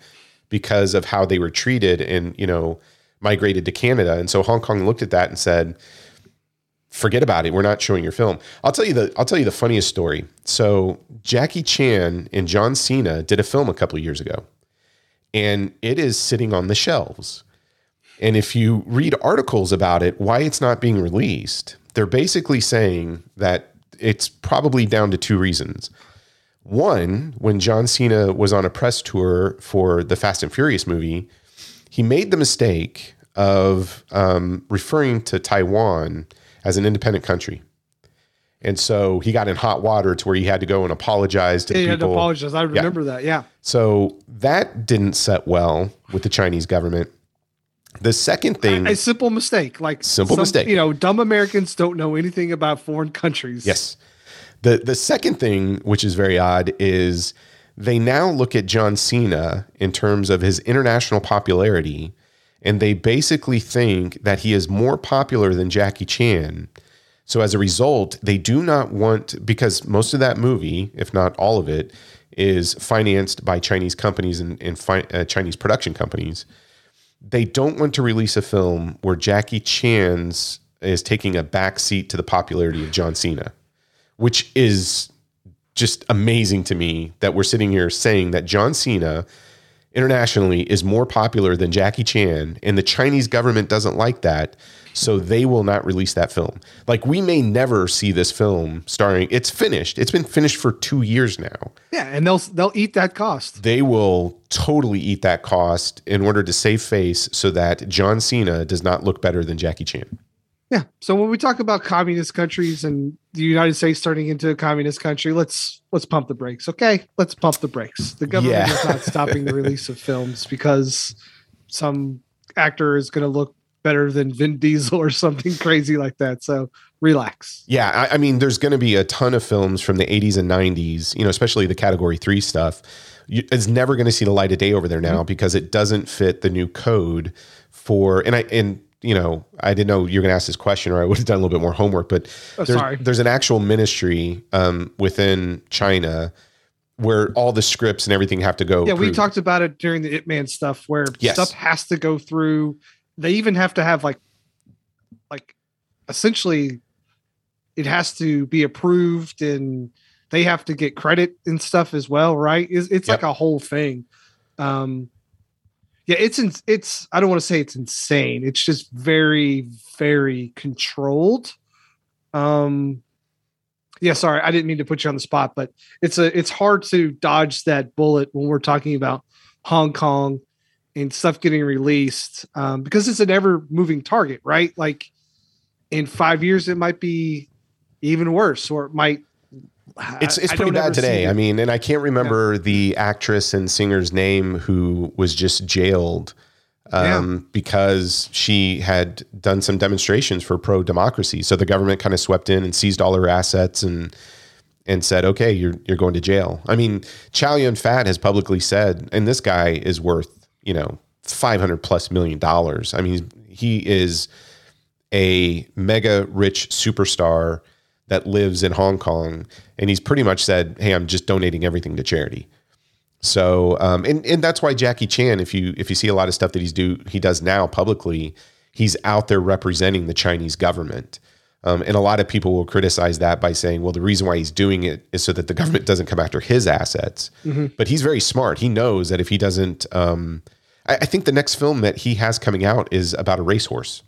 because of how they were treated, and you know migrated to Canada, and so Hong Kong looked at that and said. Forget about it. We're not showing your film. I'll tell you the I'll tell you the funniest story. So Jackie Chan and John Cena did a film a couple of years ago and it is sitting on the shelves. And if you read articles about it, why it's not being released, they're basically saying that it's probably down to two reasons. One, when John Cena was on a press tour for the Fast and Furious movie, he made the mistake of um, referring to Taiwan as an independent country. And so he got in hot water to where he had to go and apologize to Yeah, the you had to people. apologize. I remember that. Yeah. So that didn't set well with the Chinese government. The second thing, A simple mistake. Like Simple mistake. You know, dumb Americans don't know anything about foreign countries. yes, the the second thing, which is very odd, is they now look at John Cena in terms of his international popularity, and they basically think that he is more popular than Jackie Chan. So as a result, they do not want because most of that movie, if not all of it, is financed by Chinese companies and, and fi- uh, Chinese production companies. They don't want to release a film where Jackie Chan's is taking a back seat to the popularity of John Cena, which is just amazing to me that we're sitting here saying that John Cena internationally is more popular than Jackie Chan, and the Chinese government doesn't like that, so they will not release that film. Like we may never see this film starring. It's finished. It's been finished for two years now. Yeah, and they'll they'll eat that cost. They will totally eat that cost in order to save face, so that John Cena does not look better than Jackie Chan. Yeah. So when we talk about communist countries and the United States turning into a communist country, let's let's pump the brakes. Okay, let's pump the brakes. The government Yeah. is not stopping the *laughs* release of films because some actor is going to look better than Vin Diesel or something *laughs* crazy like that. So relax. Yeah, I, I mean, there's going to be a ton of films from the 80s and 90s, you know, especially the category three stuff. You, it's never going to see the light of day over there now mm-hmm. because it doesn't fit the new code for. And I and you know, I didn't know you were going to ask this question, or I would have done a little bit more homework. But Oh, there's, sorry. there's an actual ministry um, within China where all the scripts and everything have to go. Yeah, we talked about it during the Ip Man stuff where Yes. stuff has to go through. They even have to have like, like, essentially, it has to be approved and they have to get credit and stuff as well, right? It's, it's like a whole thing. Um, yeah, it's in, it's. I don't want to say it's insane. It's just very, very controlled. Um, yeah, sorry, I didn't mean to put you on the spot, but it's a it's hard to dodge that bullet when we're talking about Hong Kong and stuff getting released um, because it's an ever moving target, right? Like in five years, it might be even worse, or it might. It's it's I pretty bad today. I mean, and I can't remember the actress and singer's name who was just jailed um, because she had done some demonstrations for pro democracy. So the government kind of swept in and seized all her assets, and and said, "Okay, you're you're going to jail." I mean, Chow Yun Fat has publicly said, and this guy is worth you know five hundred plus million dollars. I mean, he is a mega rich superstar that lives in Hong Kong, and he's pretty much said, "Hey, I'm just donating everything to charity." So, um, and and that's why Jackie Chan, if you if you see a lot of stuff that he's do he does now publicly, he's out there representing the Chinese government. Um, and a lot of people will criticize that by saying, well, the reason why he's doing it is so that the government doesn't come after his assets. But he's very smart. He knows that if he doesn't, um, I, I think the next film that he has coming out is about a racehorse.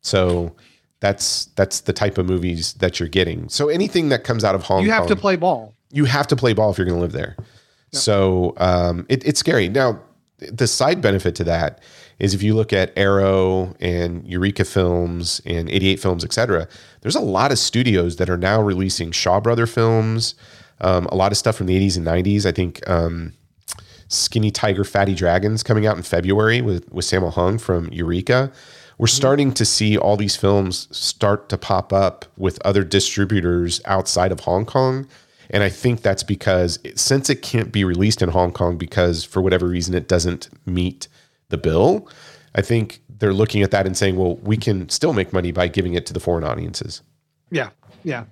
So that's that's the type of movies that you're getting. So anything that comes out of Hong Kong, You Kong, have to play ball. you have to play ball if you're going to live there. So um, it, it's scary. Now, the side benefit to that is if you look at Arrow and Eureka Films and 88 Films, etc. there's a lot of studios that are now releasing Shaw Brother films, um, a lot of stuff from the 80s and 90s. I think um, Skinny Tiger, Fatty Dragons coming out in February with, with Sammo Hung from Eureka. We're mm-hmm. starting to see all these films start to pop up with other distributors outside of Hong Kong. And I think that's because it, since it can't be released in Hong Kong because for whatever reason it doesn't meet the bill, I think they're looking at that and saying, well, we can still make money by giving it to the foreign audiences. Yeah, yeah.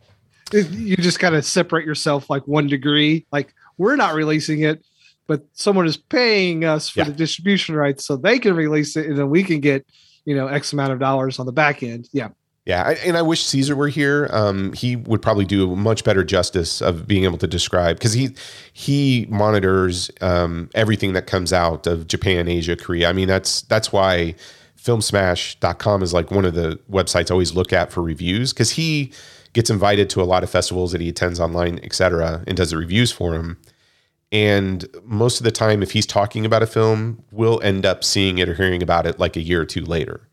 You just got to separate yourself like one degree. Like we're not releasing it, but someone is paying us for Yeah. the distribution rights, so they can release it, and then we can get you know x amount of dollars on the back end. Yeah, Yeah, I, and I wish Caesar were here. Um, he would probably do much better justice of being able to describe because he he monitors um, everything that comes out of Japan, Asia, Korea. I mean, that's that's why filmsmash.com is like one of the websites I always look at for reviews because he gets invited to a lot of festivals that he attends online, et cetera, and does the reviews for him. And most of the time, if he's talking about a film, we'll end up seeing it or hearing about it like a year or two later.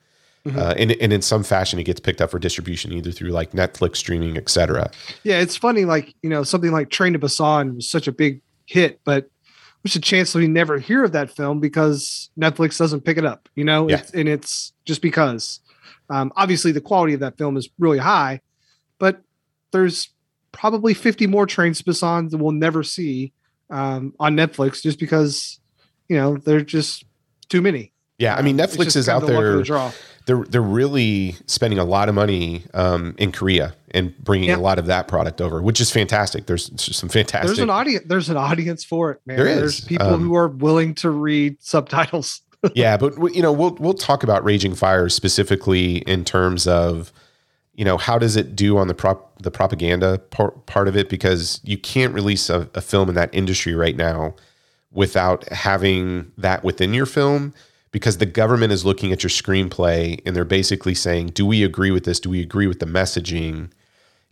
Uh, and, and in some fashion, it gets picked up for distribution either through like Netflix streaming, etc yeah. It's funny, like you know, something like Train to Busan was such a big hit, but there's a chance that we never hear of that film because Netflix doesn't pick it up. You know, Yeah. it's, and it's just because. Um, obviously, the quality of that film is really high, but there's probably 50 more Train to Busan that we'll never see um, on Netflix just because you know they're just too many. Yeah, I mean, Netflix is out the the there. draw. They're they're really spending a lot of money um, in Korea and bringing Yeah. a lot of that product over, which is fantastic. There's some fantastic. There's an audience. There's an audience for it, man. There is. There's people Um, who are willing to read subtitles. *laughs* yeah, but you know, we'll we'll talk about Raging Fire specifically in terms of you know how does it do on the prop the propaganda part, part of it? Because you can't release a, a film in that industry right now without having that within your film because the government is looking at your screenplay and they're basically saying do we agree with this? Do we agree with the messaging?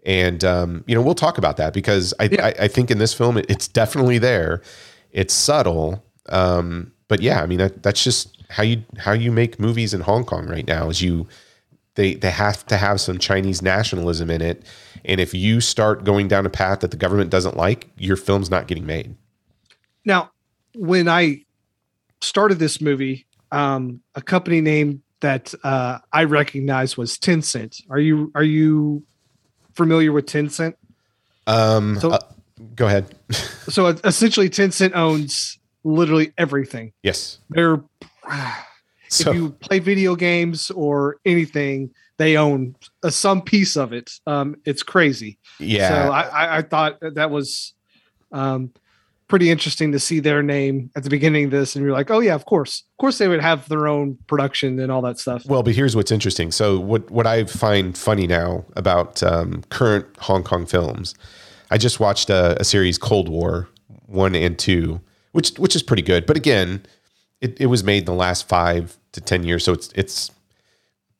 And um, you know we'll talk about that because I, Yeah. I, I think in this film it, it's definitely there. It's subtle um, but yeah i mean that, that's just how you how you make movies in hong kong right now is you they they have to have some chinese nationalism in it and if you start going down a path that the government doesn't like your film's not getting made Now, when I started this movie, um, a company name that uh, I recognized was Tencent. Are you are you familiar with Tencent? um So- uh, go ahead *laughs* So essentially, Tencent owns literally everything. yes They're so if you play video games or anything, they own a, some piece of it. Um, it's crazy. yeah So I, I, I thought that that was um, pretty interesting to see their name at the beginning of this, and you're like, oh yeah, of course, of course they would have their own production and all that stuff. Well, but here's what's interesting. So what what I find funny now about um, current Hong Kong films, I just watched a, a series Cold War one and two, which which is pretty good. But again, it, it was made in the last five to ten years, so it's it's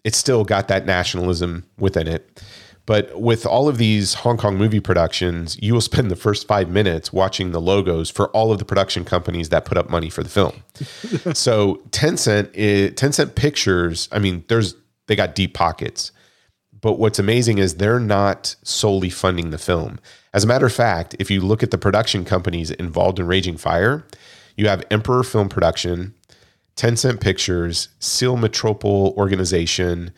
it's still got that nationalism within it. But with all of these Hong Kong movie productions, you will spend the first five minutes watching the logos for all of the production companies that put up money for the film. *laughs* so Tencent, is, Tencent Pictures, I mean, there's they got deep pockets. But what's amazing is they're not solely funding the film. As a matter of fact, if you look at the production companies involved in Raging Fire, you have Emperor Film Production, Tencent Pictures, Seal Metropole Organization,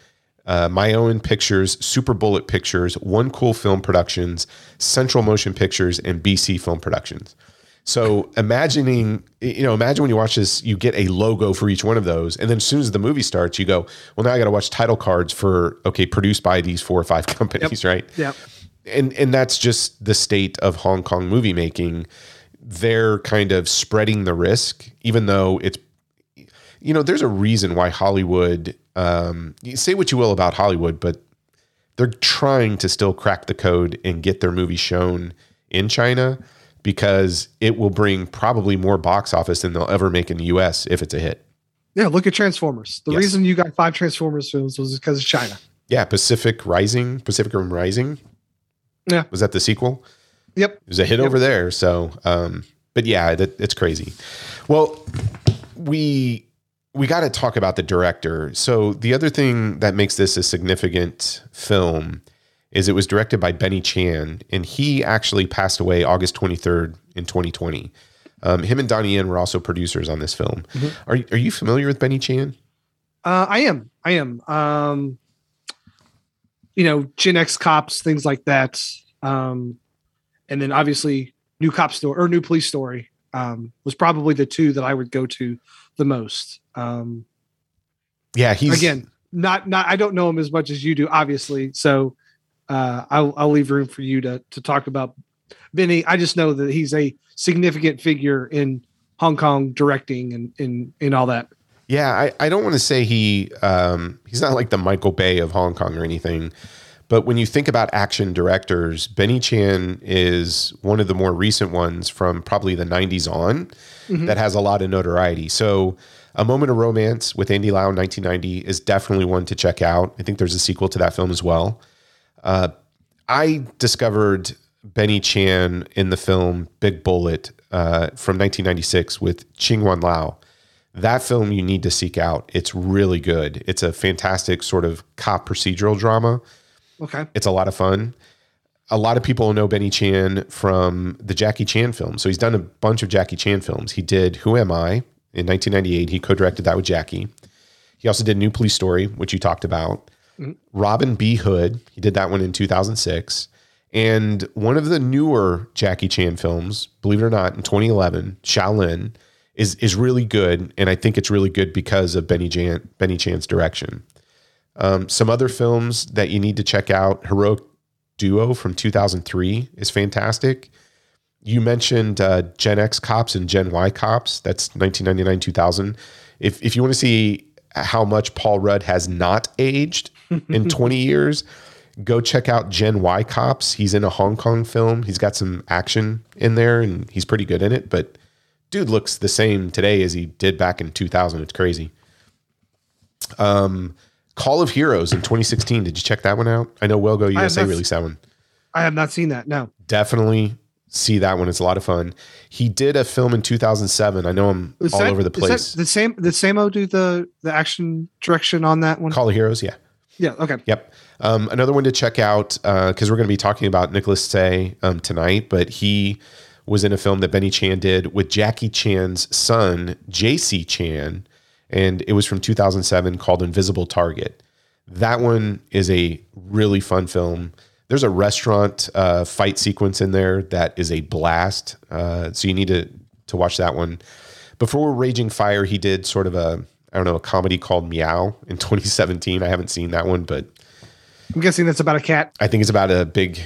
uh, My Own Pictures, Super Bullet Pictures, One Cool Film Productions, Central Motion Pictures, and BC Film Productions. So imagining, you know, imagine when you watch this, you get a logo for each one of those, and then as soon as the movie starts, you go, well, now I got to watch title cards for okay, produced by these four or five *laughs* companies, right? Yeah. and and that's just the state of Hong Kong movie making. They're kind of spreading the risk, even though it's, you know, there's a reason why Hollywood. Um, you say what you will about Hollywood, but they're trying to still crack the code and get their movie shown in China because it will bring probably more box office than they'll ever make in the U.S. if it's a hit. Yeah. Look at Transformers. The Yes. reason you got five Transformers films was because of China. Yeah, Pacific Rising, Pacific Rim Rising. Yeah. was that the sequel? Yep. It was a hit over there. So, um, but yeah, that, it's crazy. Well, we we got to talk about the director. So the other thing that makes this a significant film is it was directed by Benny Chan, and he actually passed away August twenty third in twenty twenty. Um, him and Donnie Yen were also producers on this film. Are are you familiar with Benny Chan? Uh, I am. I am. Um, you know, Gen X cops, things like that. Um, and then obviously, new cop story or new police story um, was probably the two that I would go to the most. Um, Yeah, he's again, not not. I don't know him as much as you do, obviously. So uh, I'll I'll leave room for you to to talk about Benny. I just know that he's a significant figure in Hong Kong directing and in in all that. Yeah, I, I don't want to say he um, he's not like the Michael Bay of Hong Kong or anything, but when you think about action directors, Benny Chan is one of the more recent ones from probably the '90s on that has a lot of notoriety. So, A Moment of Romance with Andy Lau in 1990 is definitely one to check out. I think there's a sequel to that film as well. Uh, I discovered Benny Chan in the film Big Bullet uh, from 1996 with Ching Wan Lau that film you need to seek out. It's really good. It's a fantastic sort of cop procedural drama. Okay. It's a lot of fun. A lot of people know Benny Chan from the Jackie Chan film. So he's done a bunch of Jackie Chan films. He did Who Am I in 1998. He co-directed that with Jackie. He also did New Police Story, which you talked about. Mm-hmm. Robin B. Hood. He did that one in 2006. And one of the newer Jackie Chan films, believe it or not, in 2011, Shaolin, is is really good, and I think it's really good because of Benny Chan Benny Chan's direction. Um, some other films that you need to check out: Heroic Duo from 2003 is fantastic. You mentioned uh, Gen X Cops and Gen Y Cops. That's 1999 2000. If if you want to see how much Paul Rudd has not aged in *laughs* 20 years, go check out Gen Y Cops. He's in a Hong Kong film. He's got some action in there, and he's pretty good in it. But dude looks the same today as he did back in 2000. It's crazy. Um, Call of Heroes in 2016. Did you check that one out? I know Well Go USA not- released that one. I have not seen that. No. Definitely see that one. It's a lot of fun. He did a film in 2007. I know I'm Is all that- over the is that place. the same. The same. do the the action direction on that one. Call of Heroes, yeah. yeah. Okay. Yep. Um, another one to check out because we're going to be talking about Nicholas Tse um, tonight, but he was in a film that Benny Chan did with Jackie Chan's son, Jaycee Chan, and it was from 2007 called Invisible Target. That one is a really fun film. There's a restaurant uh, fight sequence in there that is a blast. Uh, so you need to to watch that one. Before Raging Fire, he did sort of a I don't know a comedy called Meow in *laughs* 2017. I haven't seen that one, but I'm guessing that's about a cat. I think it's about a big.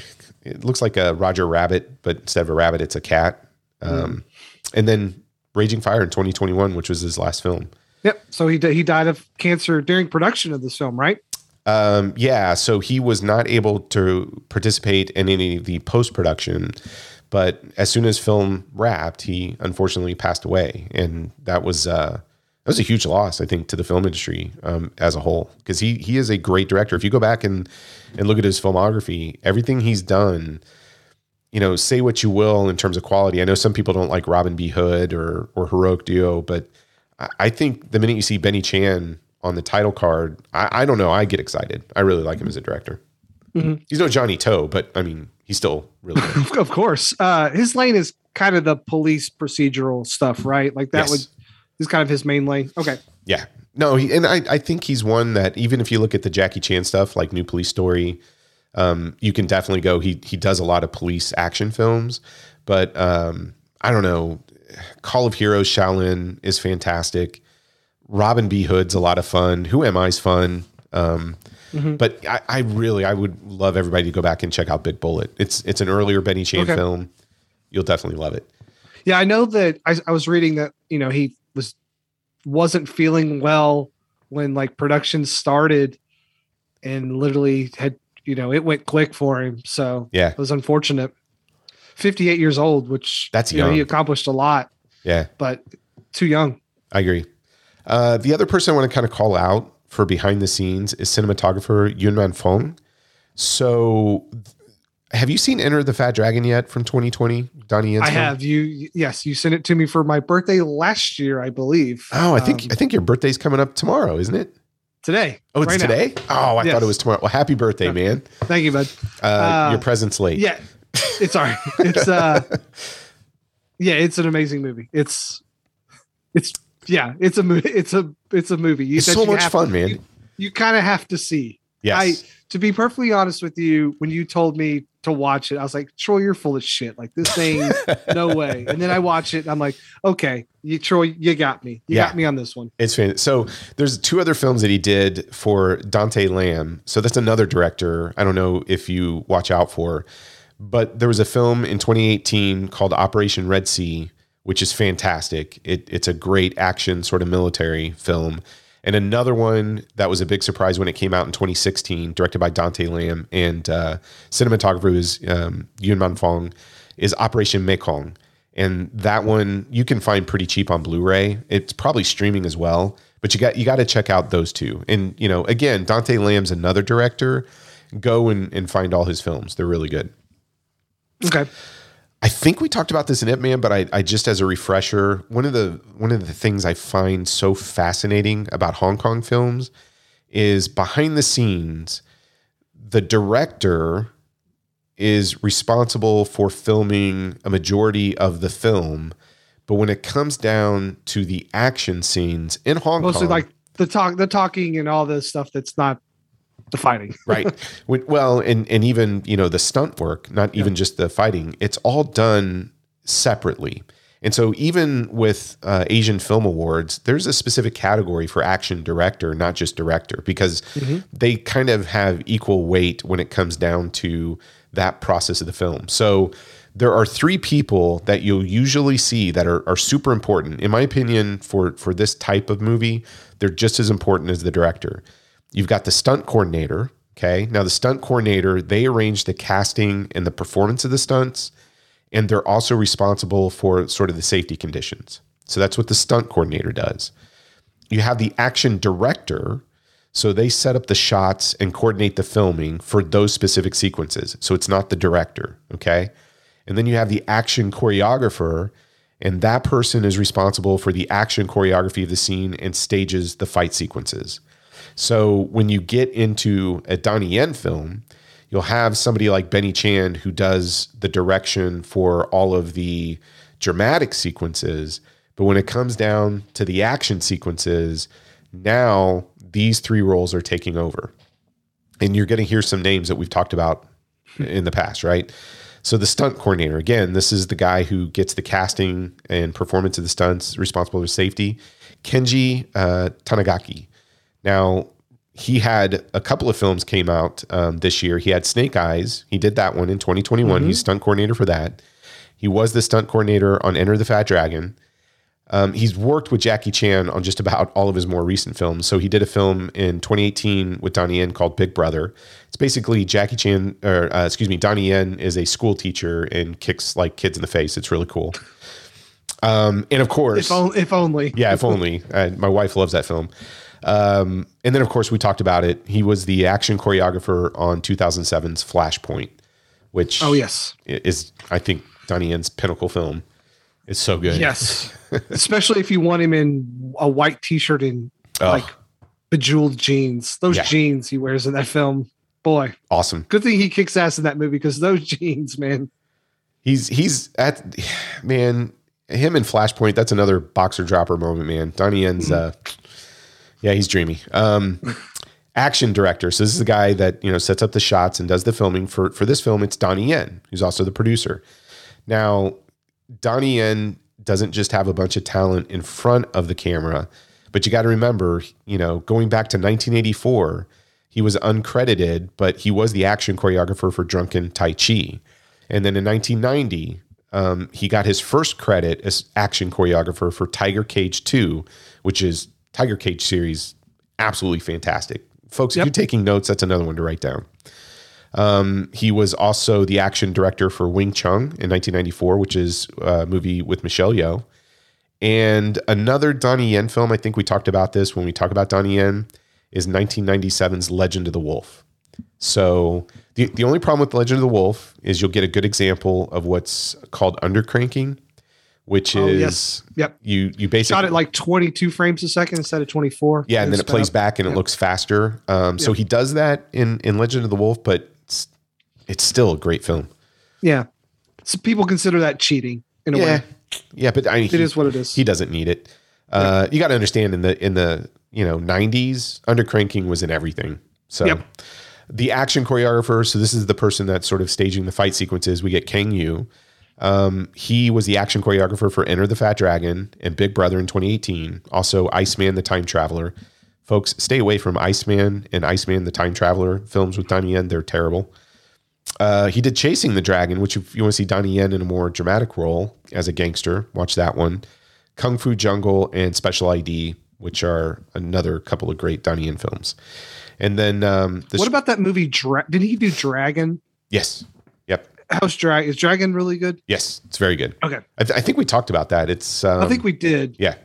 It looks like a Roger Rabbit, but instead of a rabbit, it's a cat. Um, And then Raging Fire in 2021, which was his last film. Yep. So he he died of cancer during production of this film, right? Um, yeah, so he was not able to participate in any of the post production, but as soon as film wrapped, he unfortunately passed away, and that was uh, that was a huge loss, I think, to the film industry um, as a whole, because he he is a great director. If you go back and and look at his filmography, everything he's done, you know, say what you will in terms of quality. I know some people don't like Robin B. Hood or or Heroic Duo, but I, think the minute you see Benny Chan on the title card, I, I don't know, I get excited. I really like him as a director. He's no Johnnie To, but I mean, he's still really *laughs* Of course. Uh, his lane is kind of the police procedural stuff, right? Like that Yes. would is kind of his main lane. Okay. yeah. No, he, and I, I think he's one that even if you look at the Jackie Chan stuff, like New Police Story, um, you can definitely go. He he does a lot of police action films, but um, I don't know. Call of Heroes, Shaolin is fantastic. Robin B. Hood's a lot of fun. Who Am I's fun. Um, But I, I really, I would love everybody to go back and check out Big Bullet. It's it's an earlier Benny Chan Okay. film. You'll definitely love it. Yeah, I know that I, I was reading that you know he was wasn't feeling well when like production started, and literally had you know it went quick for him. So Yeah. it was unfortunate. Fifty eight years old, which That's you know, he accomplished a lot, Yeah. but too young. I agree. Uh, the other person I want to kind of call out for behind the scenes is cinematographer Yun Man Fong. So, have you seen Enter the Fat Dragon yet from 2020? Donnie Yen's I have you. Yes, you sent it to me for my birthday last year, I believe. Oh, I think Um, I think your birthday's coming up tomorrow, isn't it? today. Oh, it's right now. today. Oh, I Yes. thought it was tomorrow. Well, happy birthday, man! Thank you, bud. Uh, Uh, your present's late. Yeah, it's all right. It's uh, yeah, it's an amazing movie. It's, it's yeah, it's a movie. It's a it's a movie. You, it's so much fun, man. You, you kind of have to see. yes, I to be perfectly honest with you, when you told me to watch it, I was like, Troy, you're full of shit. Like this thing, *laughs* no way. And then I watch it, and I'm like, okay, you Troy, you got me. You Yeah. got me on this one. It's fan- so there's two other films that he did for Dante Lam. So that's another director. I don't know if you watch out for, but there was a film in 2018 called Operation Red Sea, which is fantastic. It, it's a great action sort of military film. And another one that was a big surprise when it came out in 2016, directed by Dante Lam and uh, cinematographer was um, Yun Man Fong, is Operation Mekong. And that one you can find pretty cheap on Blu-ray. It's probably streaming as well, but you got you got to check out those two. And you know, again, Dante Lam's another director. Go and, and find all his films; they're really good. Okay. I think we talked about this in Ip Man, but I, I just as a refresher, one of the one of the things I find so fascinating about Hong Kong films is behind the scenes, the director is responsible for filming a majority of the film. But when it comes down to the action scenes in Hong Mostly Kong, mostly like the talk, the talking, and all this stuff that's not the fighting. *laughs* right. Well and and even you know the stunt work not even just the fighting it's all done separately. And so even with uh, asian film awards there's a specific category for action director not just director because they kind of have equal weight when it comes down to that process of the film. So there are three people that you'll usually see that are, are super important. In my opinion for for this type of movie they're just as important as the director You've got the stunt coordinator. Okay. Now, the stunt coordinator, they arrange the casting and the performance of the stunts, and they're also responsible for sort of the safety conditions. So that's what the stunt coordinator does. You have the action director. So they set up the shots and coordinate the filming for those specific sequences. So it's not the director. Okay. And then you have the action choreographer, and that person is responsible for the action choreography of the scene and stages the fight sequences. So when you get into a Donnie Yen film, you'll have somebody like Benny Chan who does the direction for all of the dramatic sequences. But when it comes down to the action sequences, now these three roles are taking over. And you're going to hear some names that we've talked about in the past, right? So the stunt coordinator, again, this is the guy who gets the casting and performance of the stunts, responsible for safety. Kenji uh, Tanigaki. Now he had a couple of films came out um, this year. He had Snake Eyes. He did that one in 2021. He's stunt coordinator for that. He was the stunt coordinator on Enter the Fat Dragon. Um, he's worked with Jackie Chan on just about all of his more recent films. So he did a film in 2018 with Donnie Yen called Big Brother. It's basically Jackie Chan, or uh, excuse me, Donnie Yen is a school teacher and kicks like kids in the face. It's really cool. Um, and of course, If, on, if only. yeah, if only. Uh, my wife loves that film. Um, and then, of course, we talked about it. He was the action choreographer on 2007's Flashpoint, which Oh yes. is, I think, Donnie Yen's pinnacle film. It's so good. Yes. *laughs* Especially if you want him in a white t-shirt and Oh, like bejeweled jeans. Those Yeah. jeans he wears in that film. Boy, awesome. good thing he kicks ass in that movie because those *laughs* jeans, man. He's he's at man. Him and Flashpoint. That's another boxer dropper moment, man. Donnie Yen's uh, Yeah, he's dreamy. Um, action director. So this is the guy that you know sets up the shots and does the filming for for this film. It's Donnie Yen, who's also the producer. Now, Donnie Yen doesn't just have a bunch of talent in front of the camera, but you got to remember, you know, going back to 1984, he was uncredited, but he was the action choreographer for Drunken Tai Chi. And then in 1990, um, he got his first credit as action choreographer for Tiger Cage 2, which is Tiger Cage series, absolutely fantastic. Folks, if you're taking notes, that's another one to write down. Um, he was also the action director for Wing Chun in 1994, which is a movie with Michelle Yeoh. And another Donnie Yen film, I think we talked about this when we talk about Donnie Yen, is 1997's Legend of the Wolf. So the, the only problem with Legend of the Wolf is you'll get a good example of what's called undercranking, which Oh, is yes. Yep. you you basically Shot it like 22 frames a second instead of 24. yeah, and then it plays up. back and it looks faster. Um, So he does that in in Legend of the Wolf, but it's, it's still a great film. Yeah. So people consider that cheating in a Yeah, way. yeah, but I mean, It he, is what it is. he doesn't need it. Uh, You got to understand in the in the you know '90s, undercranking was in everything. So Yep. the action choreographer. So this is the person that's sort of staging the fight sequences. We get Kang Yu. Um, he was the action choreographer for Enter the Fat Dragon and Big Brother in 2018. Also, Iceman the Time Traveler. Folks, stay away from Iceman and Iceman the Time Traveler films with Donnie Yen. They're terrible. Uh, he did Chasing the Dragon, which if you want to see Donnie Yen in a more dramatic role as a gangster, watch that one. Kung Fu Jungle and Special ID, which are another couple of great Donnie Yen films. And then um, what about that movie? Dra- Did he do Dragon? yes, How's Dragon? Is Dragon really good? yes, it's very good. Okay. I, th- I think we talked about that. It's um, I think we did. yeah,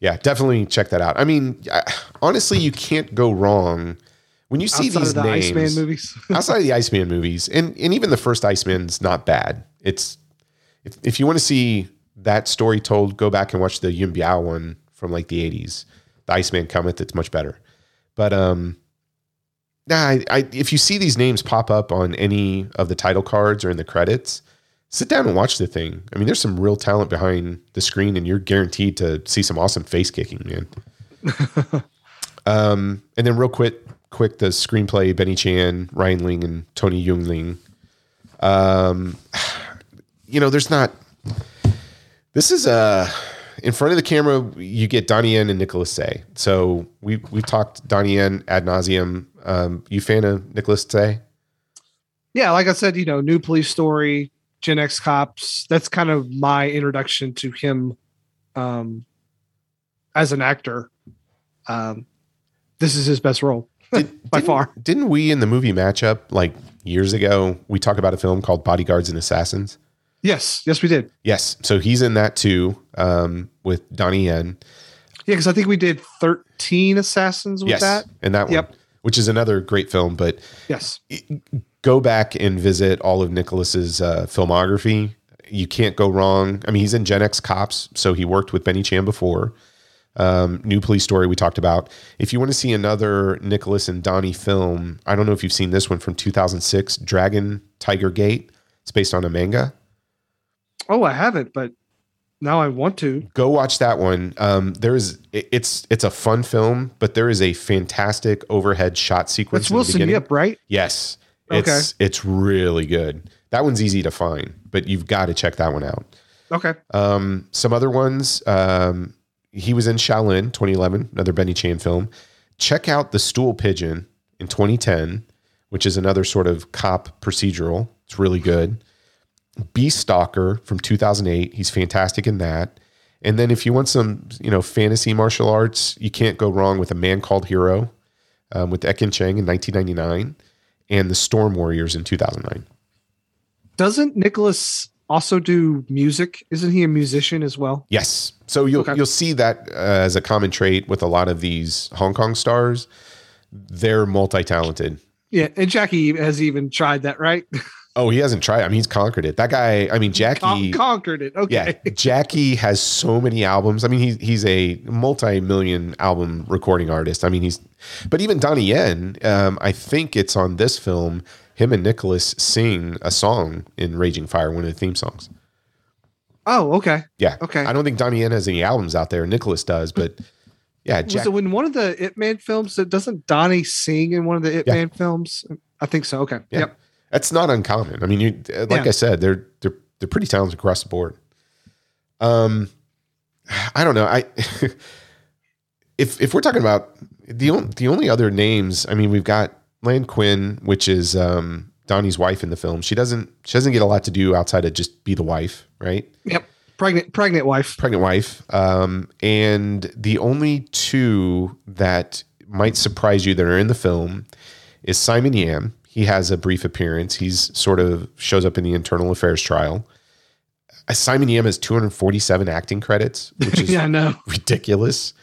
yeah, definitely check that out. I mean, I, honestly, you can't go wrong when you see Outside these of the names. Iceman movies. *laughs* outside of the Iceman movies, and and even the first Iceman's not bad. It's if, if you want to see that story told, go back and watch the Yuen Biao one from like the eighties. The Iceman Cometh. It's much better. But um, nah, I, I if you see these names pop up on any of the title cards or in the credits, sit down and watch the thing. I mean, there's some real talent behind the screen, and you're guaranteed to see some awesome face kicking, man. *laughs* um, and then real quick, quick the screenplay: Benny Chan, Ryan Ling, and Tony Young Ling. Um, *sighs* you know, there's not. This is uh in front of the camera. You get Donnie Yen and Nicholas Tse. So we we talked Donnie Yen ad nauseum. Um, you fan of Nicholas Tse? yeah, like I said, you know, new police story, Gen X cops. That's kind of my introduction to him um, as an actor. Um, this is his best role *laughs* by Didn't- far. Didn't we in the movie matchup like years ago? We talk about a film called Bodyguards and Assassins. Yes, yes, we did. Yes, so he's in that too um, with Donnie Yen. Yeah, because I think we did 13 assassins with yes, that. and that one, Yep. which is another great film. But Yes. go back and visit all of Nicholas's uh, filmography. You can't go wrong. I mean, he's in Gen X Cops, so he worked with Benny Chan before. Um, New Police Story we talked about. If you want to see another Nicholas and Donnie film, I don't know if you've seen this one from 2006, Dragon Tiger Gate. It's based on a manga. Oh, I haven't, but now I want to. Go watch that one. Um, there is it- it's it's a fun film, but there is a fantastic overhead shot sequence. The Wilson. Yip, right? Yes. It's it's really good. That one's easy to find, but you've got to check that one out. Okay. Um, some other ones. Um, he was in Shaolin 2011, another Benny Chan film. Check out The Stool Pigeon in 2010, which is another sort of cop procedural. It's really good. Beast Stalker from 2008. He's fantastic in that. And then if you want some, you know, fantasy martial arts, you can't go wrong with A Man Called Hero um, with Ekin Cheng in 1999 and The Storm Warriors in 2009. Doesn't Nicholas also do music? Isn't he a musician as well? Yes. So you'll Okay. you'll see that uh, as a common trait with a lot of these Hong Kong stars. They're multi-talented. Yeah, and Jackie has even tried that, right? *laughs* Oh, he hasn't tried. I mean, he's conquered it. That guy. I mean, Jackie. Con- conquered it. Okay. yeah. Jackie has so many albums. I mean, he's he's a multi-million album recording artist. I mean, he's. But even Donnie Yen, um, I think it's on this film. Him and Nicholas sing a song in Raging Fire, one of the theme songs. Oh, okay. Yeah. Okay. I don't think Donnie Yen has any albums out there. Nicholas does, but Yeah, Was Jack, it in one of the Ip Man films that doesn't Donnie sing in one of the Ip Yeah. Man films? I think so. Okay. Yeah. Yep. That's not uncommon. I mean, you like Yeah. I said, they're they're they're pretty talented across the board. Um, I don't know. I *laughs* if if we're talking about the only the only other names, I mean, we've got Lan Quinn, which is um Donnie's wife in the film. She doesn't she doesn't get a lot to do outside of just be the wife, right? Yep. Pregnant pregnant wife. pregnant wife. Um, and the only two that might surprise you that are in the film is Simon Yam. He has a brief appearance. He's sort of shows up in the internal affairs trial. Uh, Simon Yam has 247 acting credits, which is *laughs* yeah, know. ridiculous.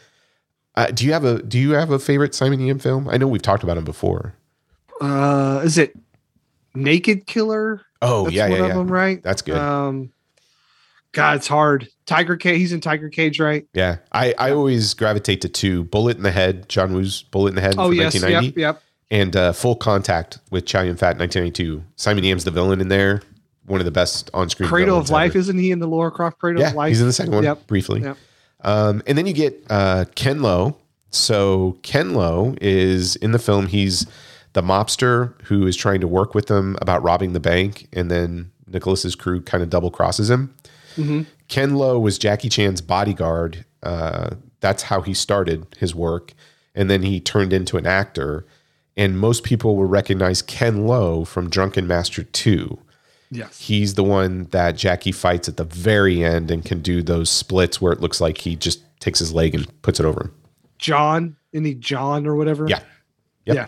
Uh, do you have a Do you have a favorite Simon Yam film? I know we've talked about him before. Uh is it Naked Killer? Oh That's yeah, one yeah, of yeah. them, right? That's good. Um God, it's hard. Tiger Cage, he's in Tiger Cage, right? yeah, I, I always gravitate to two: Bullet in the Head, John Woo's Bullet in the Head Oh yes, 1990. yep, yep. And uh, Full Contact with Chow Yun Fat, 1992. Simon Yam's the villain in there. One of the best on-screen. Cradle of Life, ever. isn't he in the Lara Croft Cradle yeah, of Life? he's in the second one Yep. briefly. Yep. Um, and then you get uh, Ken Lo. So Ken Lo is in the film. He's the mobster who is trying to work with them about robbing the bank, and then Nicholas's crew kind of double crosses him. Mhm. Ken Lo was Jackie Chan's bodyguard. Uh, that's how he started his work, and then he turned into an actor. And most people will recognize Ken Lo from Drunken Master Two Yes. he's the one that Jackie fights at the very end and can do those splits where it looks like he just takes his leg and puts it over him. John, any John or whatever? Yeah. Yep. Yeah.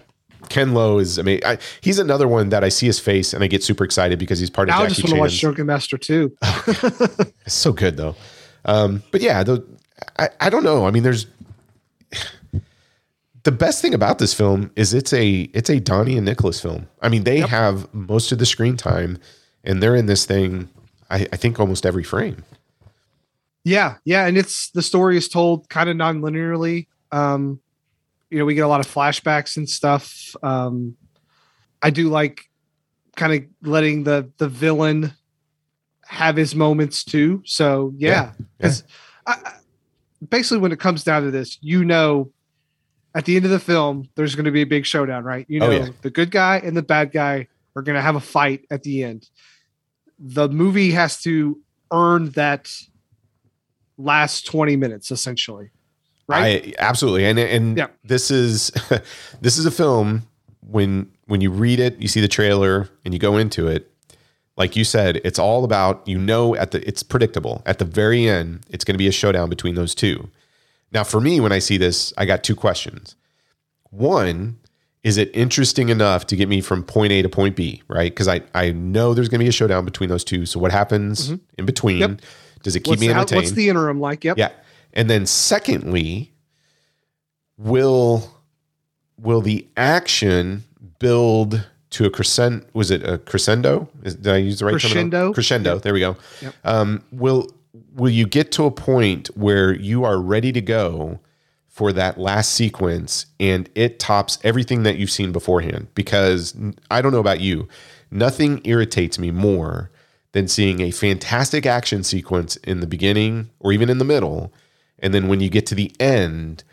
Ken Lo is amazing. I, he's another one that I see his face and I get super excited because he's part of Now I just want to watch Drunken Master too. *laughs* *laughs* It's so good though. Um, but yeah, the, I, I don't know. I mean, there's the best thing about this film is it's a it's a Donnie and Nicholas film. I mean, they have most of the screen time, and they're in this thing. I, I think almost every frame. Yeah, yeah, and it's the story is told kind of non-linearly. Um, you know, we get a lot of flashbacks and stuff. Um, I do like kind of letting the the villain have his moments too. So yeah, Yeah, yeah. 'Cause I, I- basically when it comes down to this, you know, at the end of the film, there's going to be a big showdown, right? You oh, know, Oh, yeah. the good guy and the bad guy are going to have a fight at the end. The movie has to earn that last 20 minutes essentially right I absolutely and and Yeah. this is *laughs* this is a film when when you read it, you see the trailer and you go into it, like you said, it's all about you know at the it's predictable. At the very end, it's going to be a showdown between those two. Now, for me, when I see this, I got two questions. One, is it interesting enough to get me from point A to point B, right? Because I, I know there's going to be a showdown between those two. So what happens in between? Mm-hmm. Yep. Does it keep what's me the, entertained? what's the interim like yep Yeah. And then secondly, will will the action build to a crescendo was it a crescendo? Is, did I use the right Crescendo. terminology? Crescendo. There we go. Yep. Um, will will you get to a point where you are ready to go for that last sequence and it tops everything that you've seen beforehand? Because I don't know about you, nothing irritates me more than seeing a fantastic action sequence in the beginning or even in the middle. And then when you get to the end,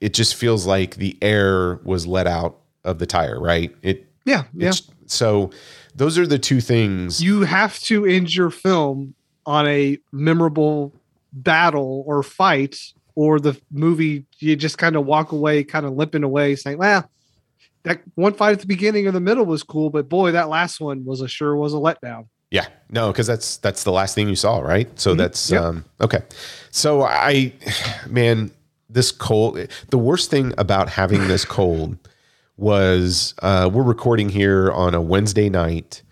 it just feels like the air was let out of the tire, right? It yeah yeah so those are the two things. you have to end your film on a memorable battle or fight or the movie you just kind of walk away kind of limping away saying well that one fight at the beginning or the middle was cool but boy that last one was a sure was a letdown Yeah, no, because that's that's the last thing you saw, right? So that's Yep. um, okay. So I, *sighs* man, this cold. The worst thing about having this *laughs* cold was uh, we're recording here on a Wednesday night.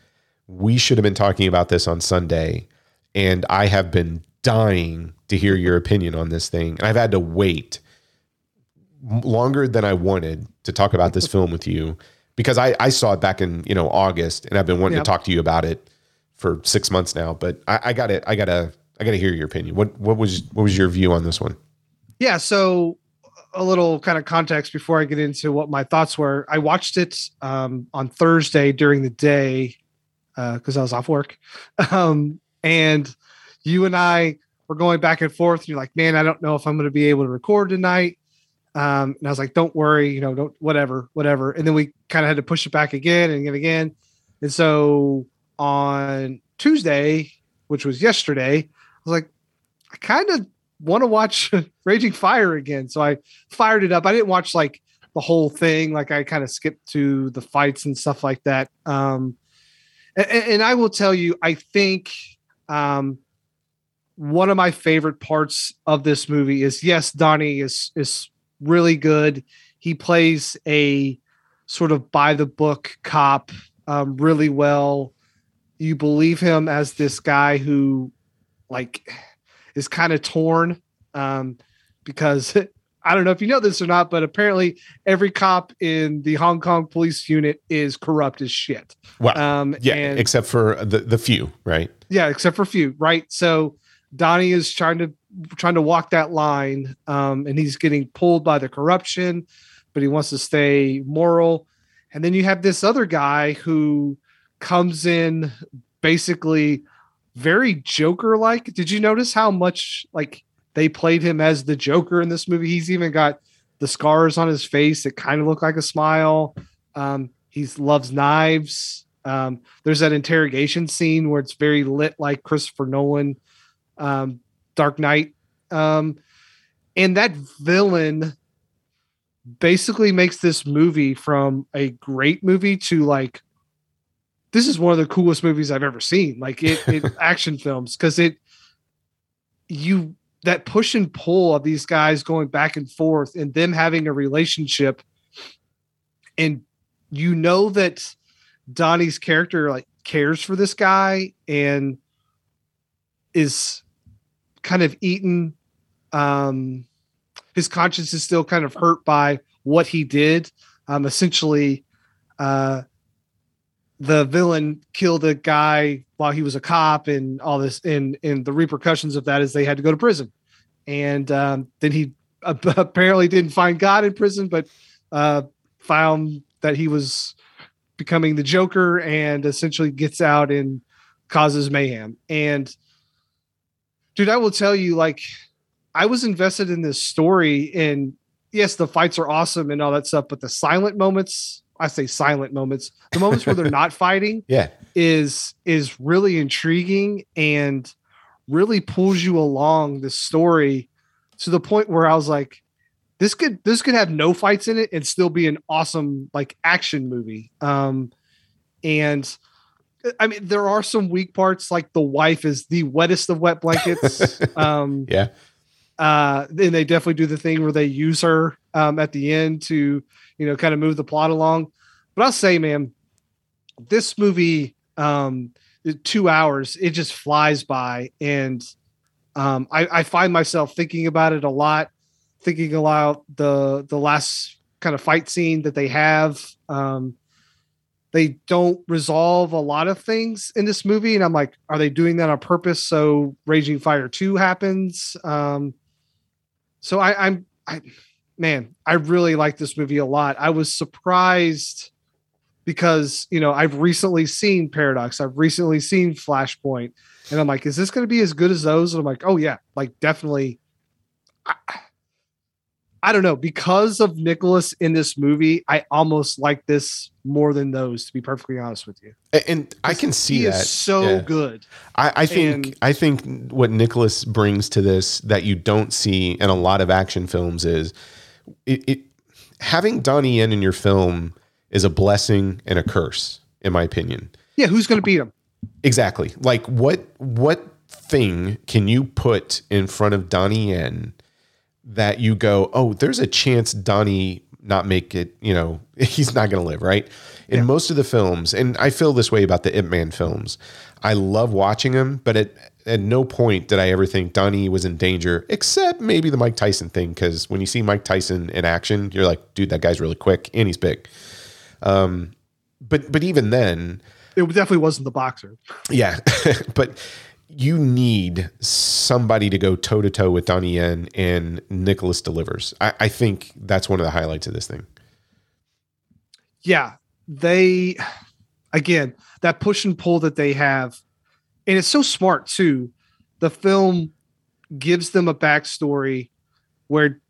We should have been talking about this on Sunday, and I have been dying to hear your opinion on this thing, and I've had to wait longer than I wanted to talk about this film with you because I, I saw it back in you know August, and I've been wanting Yep. to talk to you about it for six months now. But I, I got it. I gotta I gotta hear your opinion. What what was what was your view on this one? yeah so a little kind of context before i get into what my thoughts were i watched it um, on thursday during the day because i was off work *laughs* um, and you and i were going back and forth you're like man i don't know if i'm going to be able to record tonight Um, and I was like, don't worry, you know, don't whatever, whatever. And then we kind of had to push it back again and again, again. And so on Tuesday, which was yesterday, I was like, I kind of want to watch *laughs* Raging Fire again. So I fired it up. I didn't watch like the whole thing. Like I kind of skipped to the fights and stuff like that. Um, and, and I will tell you, I think um, one of my favorite parts of this movie is yes, Donnie is is really good. He plays a sort of by the book cop um, really well. You believe him as this guy who, like, is kind of torn um, because *laughs* I don't know if you know this or not, but apparently every cop in the Hong Kong police unit is corrupt as shit. Well, um, yeah, except for the the few, right? Yeah, except for a few, right? So Donnie is trying to trying to walk that line, um, and he's getting pulled by the corruption, but he wants to stay moral. And then you have this other guy who comes in basically very Joker like. Did you notice how much like they played him as the Joker in this movie? He's even got the scars on his face that kind of look like a smile. Um, he loves knives. Um, there's that interrogation scene where it's very lit like Christopher Nolan um, Dark Knight. Um, and that villain basically makes this movie from a great movie to like this is one of the coolest movies I've ever seen. Like it, it *laughs* action films because it you that push and pull of these guys going back and forth and them having a relationship, and you know that Donnie's character like cares for this guy and is kind of eaten um his conscience is still kind of hurt by what he did. Um essentially uh the villain killed a guy while he was a cop and all this and and the repercussions of that is they had to go to prison. And um then he *laughs* apparently didn't find god in prison but uh found that he was becoming the joker and essentially gets out and causes mayhem. And dude, I will tell you, like, I was invested in this story, and yes, the fights are awesome and all that stuff, but the silent moments, I say silent moments, the moments where they're *laughs* not fighting, yeah, is is really intriguing and really pulls you along the story to the point where I was like, this could this could have no fights in it and still be an awesome like action movie. Um, and I mean, there are some weak parts, like the wife is the wettest of wet blankets. *laughs* um, yeah. Uh, and they definitely do the thing where they use her um, at the end to, you know, kind of move the plot along. But I'll say, man, this movie, um, two hours, it just flies by, and um, I, I find myself thinking about it a lot, thinking about the the last kind of fight scene that they have. Um, they don't resolve a lot of things in this movie. And i'm like are they doing that on purpose so raging fire 2 happens? Um so i i'm i man i really like this movie a lot. I was surprised because you know i've recently seen paradox. I've recently seen flashpoint. And i'm like is this going to be as good as those? And i'm like oh yeah like definitely. I, I don't know because of Nicholas in this movie. I almost like this more than those, to be perfectly honest with you. And I can see he that is so yeah. good. I, I think and, I think what Nicholas brings to this that you don't see in a lot of action films is it, it having Donnie Yen in your film is a blessing and a curse, in my opinion. Yeah, who's going to beat him? Exactly. Like what what thing can you put in front of Donnie Yen? That you go, oh, there's a chance Donnie not make it, you know, *laughs* he's not going to live, right? In yeah. most of the films, and I feel this way about the Ip Man films, I love watching them, but at, at no point did I ever think Donnie was in danger, except maybe the Mike Tyson thing. Because when you see Mike Tyson in action, you're like, dude, that guy's really quick and he's big. Um, but but even then, it definitely wasn't the boxer. Yeah, *laughs* but you need somebody to go toe to toe with Donnie Yen and Nicholas delivers. I, I, think that's one of the highlights of this thing. Yeah, they again that push and pull that they have, and it's so smart too. The film gives them a backstory where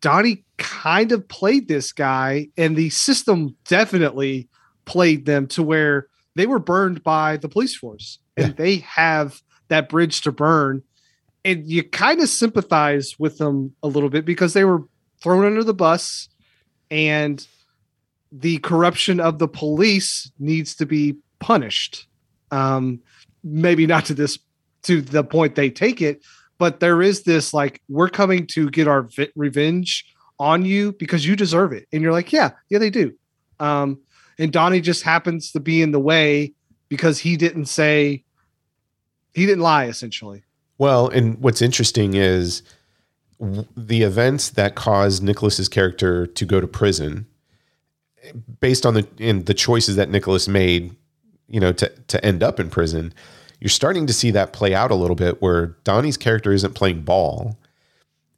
Donnie kind of played this guy, and the system definitely played them to where they were burned by the police force, and Yeah. they have that bridge to burn. And you kind of sympathize with them a little bit because they were thrown under the bus, and the corruption of the police needs to be punished. Um, maybe not to this to the point they take it, but there is this like we're coming to get our vi- revenge on you because you deserve it, and you're like, yeah, yeah, they do. Um, and Donnie just happens to be in the way because he didn't say he didn't lie essentially. Well, and what's interesting is the events that caused Nicholas's character to go to prison, based on the in the choices that Nicholas made, you know, to to end up in prison. You're starting to see that play out a little bit, where Donnie's character isn't playing ball,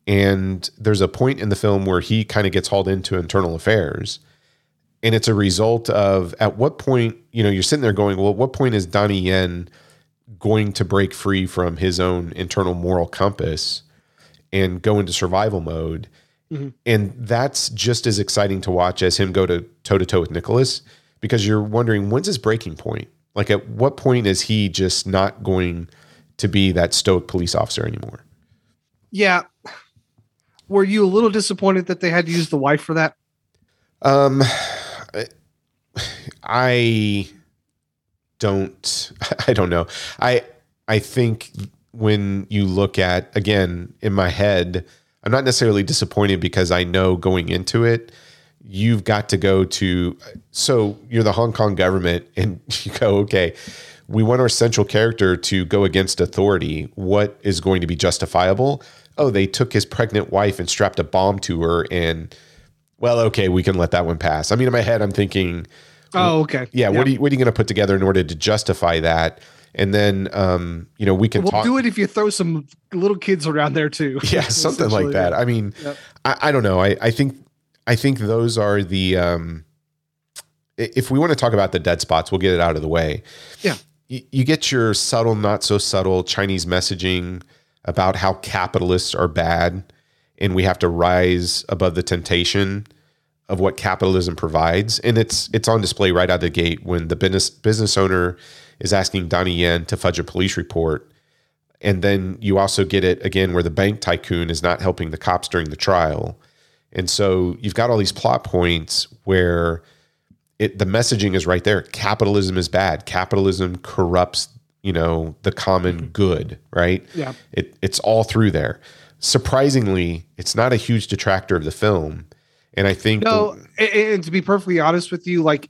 and there's a point in the film where he kind of gets hauled into internal affairs, and it's a result of at what point you know you're sitting there going, well, at what point is Donnie Yen going to break free from his own internal moral compass and go into survival mode. Mhm. And that's just as exciting to watch as him go to toe to toe with Nicholas because you're wondering when's his breaking point? Like at what point is he just not going to be that stoic police officer anymore? Yeah. Were you a little disappointed that they had to use the wife for that? Um I don't *laughs* I don't know. I I think when you look at again in my head, I'm not necessarily disappointed because I know going into it, you've got to go to so you're the Hong Kong government *laughs* and you go, okay, we want our central character to go against authority. What is going to be justifiable? Oh, they took his pregnant wife and strapped a bomb to her and well, okay, we can let that one pass. I mean, in my head, I'm thinking, Oh, okay. yeah, what are you what are you going to put together in order to justify that? And then, um, you know, we can We'll talk. do it if you throw some little kids around there too. *laughs* yeah, something like that. yeah. I mean, Yep. I, I don't know. I, I think I think those are the. Um, if we want to talk about the dead spots, we'll get it out of the way. Yeah. You, you get your subtle, not so subtle Chinese messaging about how capitalists are bad, and we have to rise above the temptation of what capitalism provides, and it's it's on display right out of the gate when the business business owner is asking Donnie Yen to fudge a police report, and then you also get it again where the bank tycoon is not helping the cops during the trial, and so you've got all these plot points where it the messaging is right there. Capitalism is bad. Capitalism corrupts you know the common mm-hmm. good, right? Yeah. It it's all through there. Surprisingly, it's not a huge detractor of the film. And I think No, and, and to be perfectly honest with you, like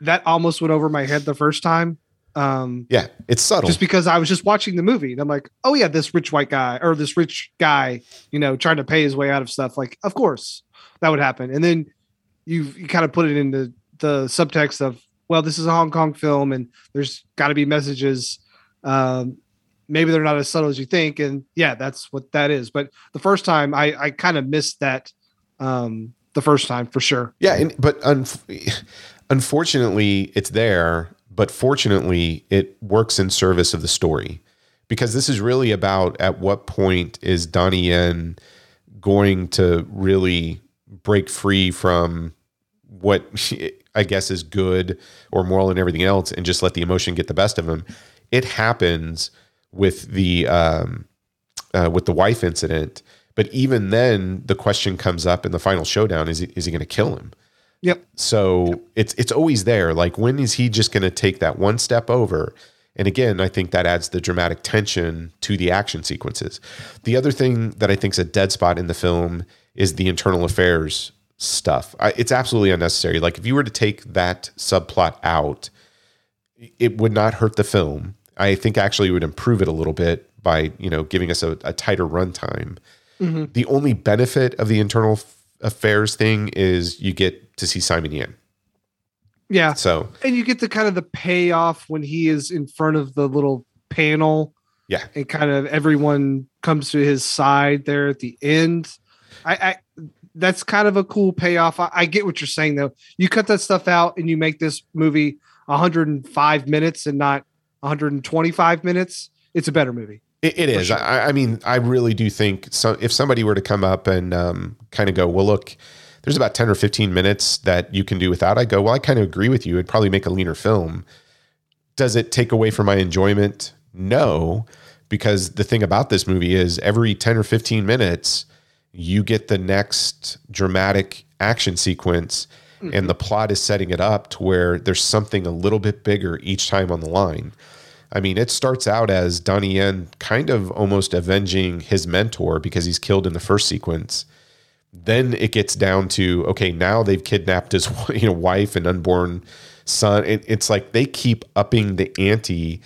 that almost went over my head the first time. Um, yeah, it's subtle. just because I was just watching the movie and I'm like, oh yeah, this rich white guy or this rich guy, you know, trying to pay his way out of stuff. Like, of course that would happen. And then you you kind of put it into the subtext of, well, this is a Hong Kong film and there's got to be messages. Um, maybe they're not as subtle as you think. And yeah, that's what that is. But the first time I, I kind of missed that um, the first time for sure. Yeah, and, but un- unfortunately, it's there. But fortunately, it works in service of the story because this is really about at what point is Donnie Yen going to really break free from what I guess is good or moral and everything else, and just let the emotion get the best of him. It happens with the um, uh, with the wife incident, but even then, the question comes up in the final showdown: is he, is he going to kill him? Yep. So it's it's always there. Like when is he just going to take that one step over? And again, I think that adds the dramatic tension to the action sequences. The other thing that I think is a dead spot in the film is the internal affairs stuff. I, it's absolutely unnecessary. Like if you were to take that subplot out, it would not hurt the film. I think actually it would improve it a little bit by you know giving us a, a tighter runtime. Mm-hmm. The only benefit of the internal affairs thing is you get to see Simon Yam. Yeah. So And you get the kind of the payoff when he is in front of the little panel yeah, and kind of everyone comes to his side there at the end. I, I that's kind of a cool payoff. I, I get what you're saying though. You cut that stuff out and you make this movie 105 minutes and not 125 minutes. It's a better movie. It, it is. sure. I, I mean, I really do think so. If somebody were to come up and um, kind of go, well, look, there's about 10 or 15 minutes that you can do without, I go, well, I kind of agree with you. It'd probably make a leaner film. Does it take away from my enjoyment? No, because the thing about this movie is every 10 or 15 minutes, you get the next dramatic action sequence, and the plot is setting it up to where there's something a little bit bigger each time on the line. I mean, it starts out as Donnie Yen kind of almost avenging his mentor because he's killed in the first sequence. Then it gets down to okay, now they've kidnapped his *laughs* you know wife and unborn son. It, it's like they keep upping the ante,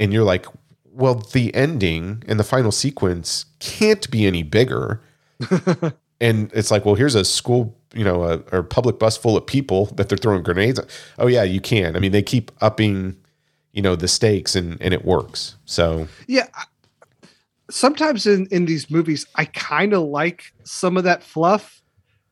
and you're like, well, the ending and the final sequence can't be any bigger. *laughs* and it's like, well, here's a school, you know, a, or public bus full of people that they're throwing grenades. at. Oh yeah, you can. I mean, they keep upping, you know, the stakes, and and it works. So Yeah. Sometimes in in these movies, I kind of like some of that fluff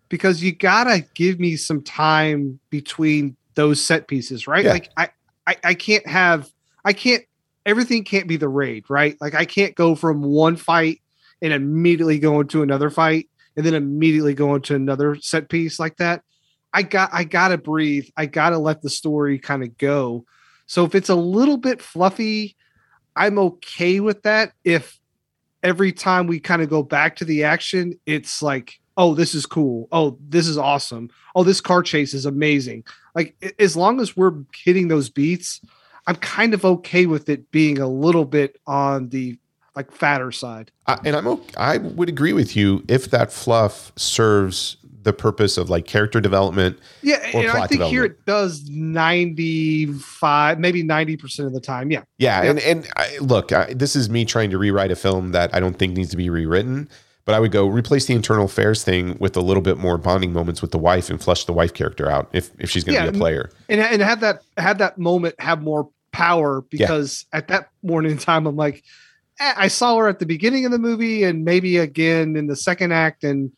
because you gotta give me some time between those set pieces, right? Yeah. Like I, I I can't have I can't everything can't be the raid, right? Like I can't go from one fight and immediately go into another fight and then immediately go into another set piece like that. I got I gotta breathe. I gotta let the story kind of go. So if it's a little bit fluffy, I'm okay with that. If every time we kind of go back to the action, it's like, oh, this is cool. Oh, this is awesome. Oh, this car chase is amazing. Like as long as we're hitting those beats, I'm kind of okay with it being a little bit on the like fatter side. And I'm okay, I would agree with you if that fluff serves the purpose of like character development. Yeah, I think here it does 95, maybe 90% of the time. Yeah. Yeah, Yeah. and and I, look, I, this is me trying to rewrite a film that I don't think needs to be rewritten. But I would go replace the internal affairs thing with a little bit more bonding moments with the wife and flesh the wife character out if if she's going to Yeah, be a player. and and have that have that moment have more power because at that morning in time I'm like eh, I saw her at the beginning of the movie and maybe again in the second act and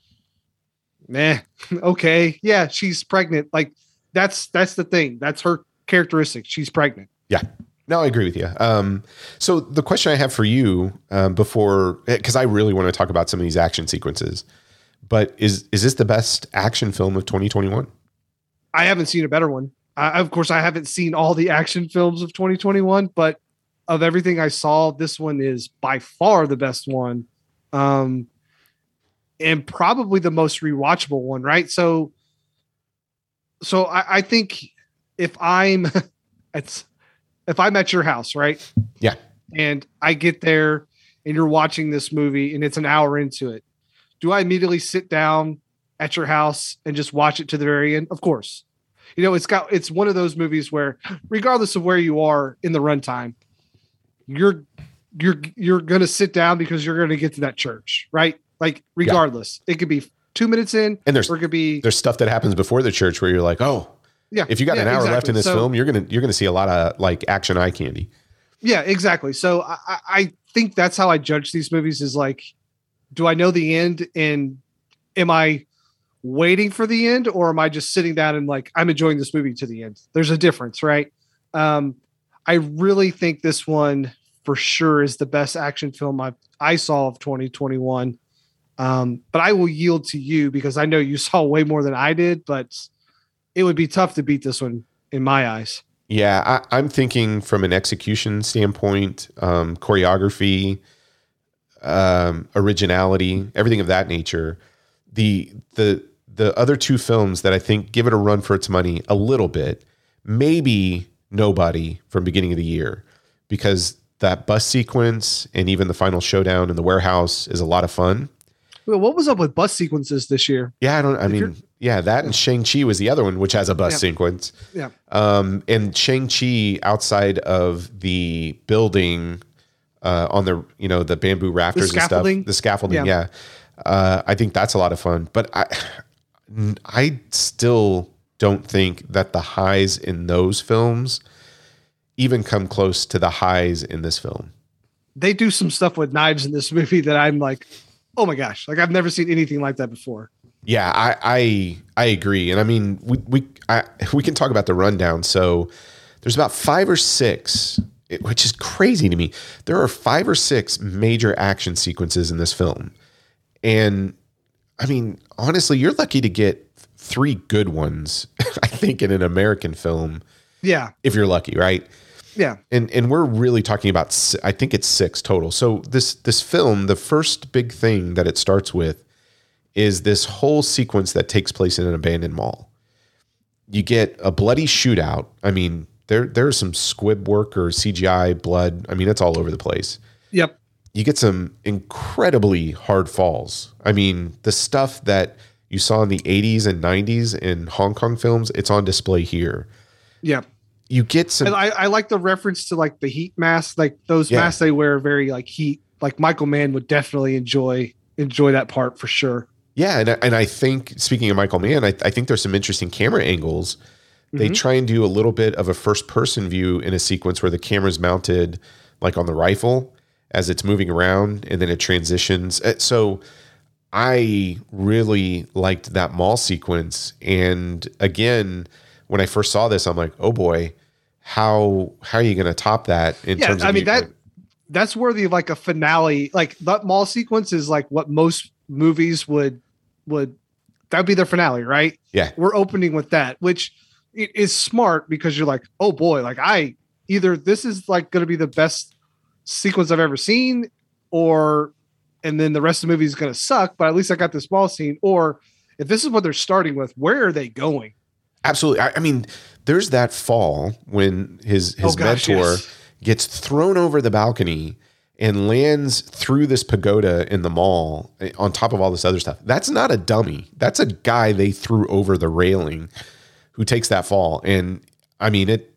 meh *laughs* okay yeah she's pregnant like that's that's the thing that's her characteristic she's pregnant Yeah. No, I agree with you. Um, so the question I have for you um, before, because I really want to talk about some of these action sequences, but is is this the best action film of 2021? I haven't seen a better one I, of course I haven't seen all the action films of 2021 but of everything I saw this one is by far the best one um and probably the most rewatchable one right so so I, I think if I'm *laughs* it's if I'm at your house right Yeah. and I get there and you're watching this movie and it's an hour into it do I immediately sit down at your house and just watch it to the very end? Of course. You know, it's got it's one of those movies where regardless of where you are in the runtime, you're you're you're gonna sit down because you're gonna get to that church, right? Like regardless. It could be two minutes in And there's or it could be there's stuff that happens before the church where you're like, oh, yeah. if you got yeah, an hour left in this So- film, you're gonna you're gonna see a lot of like action eye candy. Yeah, exactly. So I, I- I think that's how I judge these movies is like, do I know the end and am I waiting for the end or am I just sitting down and like I'm enjoying this movie to the end? There's a difference, right? Um, I really think this one for sure is the best action film I I saw of 2021. Um, but I will yield to you because I know you saw way more than I did, but it would be tough to beat this one in my eyes. Yeah, I, I'm thinking from an execution standpoint, um, choreography, um, originality, everything of that nature. The the the other two films that I think give it a run for its money a little bit, maybe nobody from beginning of the year, because that bus sequence and even the final showdown in the warehouse is a lot of fun. Well, what was up with bus sequences this year? Yeah, I don't. I If mean, yeah, that and Shang Chi was the other one, which has a bus Yeah. sequence. Yeah. Um, and Shang Chi outside of the building, uh, on the you know the bamboo rafters and stuff, the scaffolding. Yeah. Yeah, uh, I think that's a lot of fun. But I, *sighs* I still don't think that the highs in those films even come close to the highs in this film. they do some stuff with knives in this movie that I'm like, oh my gosh, like I've never seen anything like that before. Yeah, I I, I agree, and I mean we we I, *laughs* we can talk about the rundown. So there's about five or six which is crazy to me. There are five or six major action sequences in this film. And I mean, honestly, you're lucky to get three good ones, *laughs* I think, in an American film, Yeah. if you're lucky, right? Yeah. and and we're really talking about I think it's six total. So this this film, the first big thing that it starts with is this whole sequence that takes place in an abandoned mall. You get a bloody shootout. I mean, there there's some squib work or CGI blood. I mean, it's all over the place. Yep. You get some incredibly hard falls. I mean, the stuff that you saw in the 80s and 90s in Hong Kong films, it's on display here. Yep. You get some And I, I like the reference to like the heat mask, like those Yeah. masks they wear are very like heat. Like Michael Mann would definitely enjoy enjoy that part for sure. Yeah, and I- and I think speaking of Michael Mann, I, I think there's some interesting camera angles. They Mhm. try and do a little bit of a first person view in a sequence where the camera's mounted like on the rifle as it's moving around, and then it transitions. Uh, So I really liked that mall sequence, and again, when I first saw this, I'm like, oh boy, how how are you going to top that in Yeah, terms of I mean that that's worthy of like a finale. Like that mall sequence is like what most movies would would that'd be their finale, right? Yeah. We're opening with that, which i- is smart because you're like, oh boy, like I either this is like going to be the best sequence I've ever seen, or and then the rest of the movie is going to suck. But at least I got this mall scene. Or if this is what they're starting with, where are they going? Absolutely. I, I mean, there's that fall when his his Oh, gosh, mentor yes. gets thrown over the balcony and lands through this pagoda in the mall eh, on top of all this other stuff. That's not a dummy. That's a guy they threw over the railing who takes that fall. And I mean it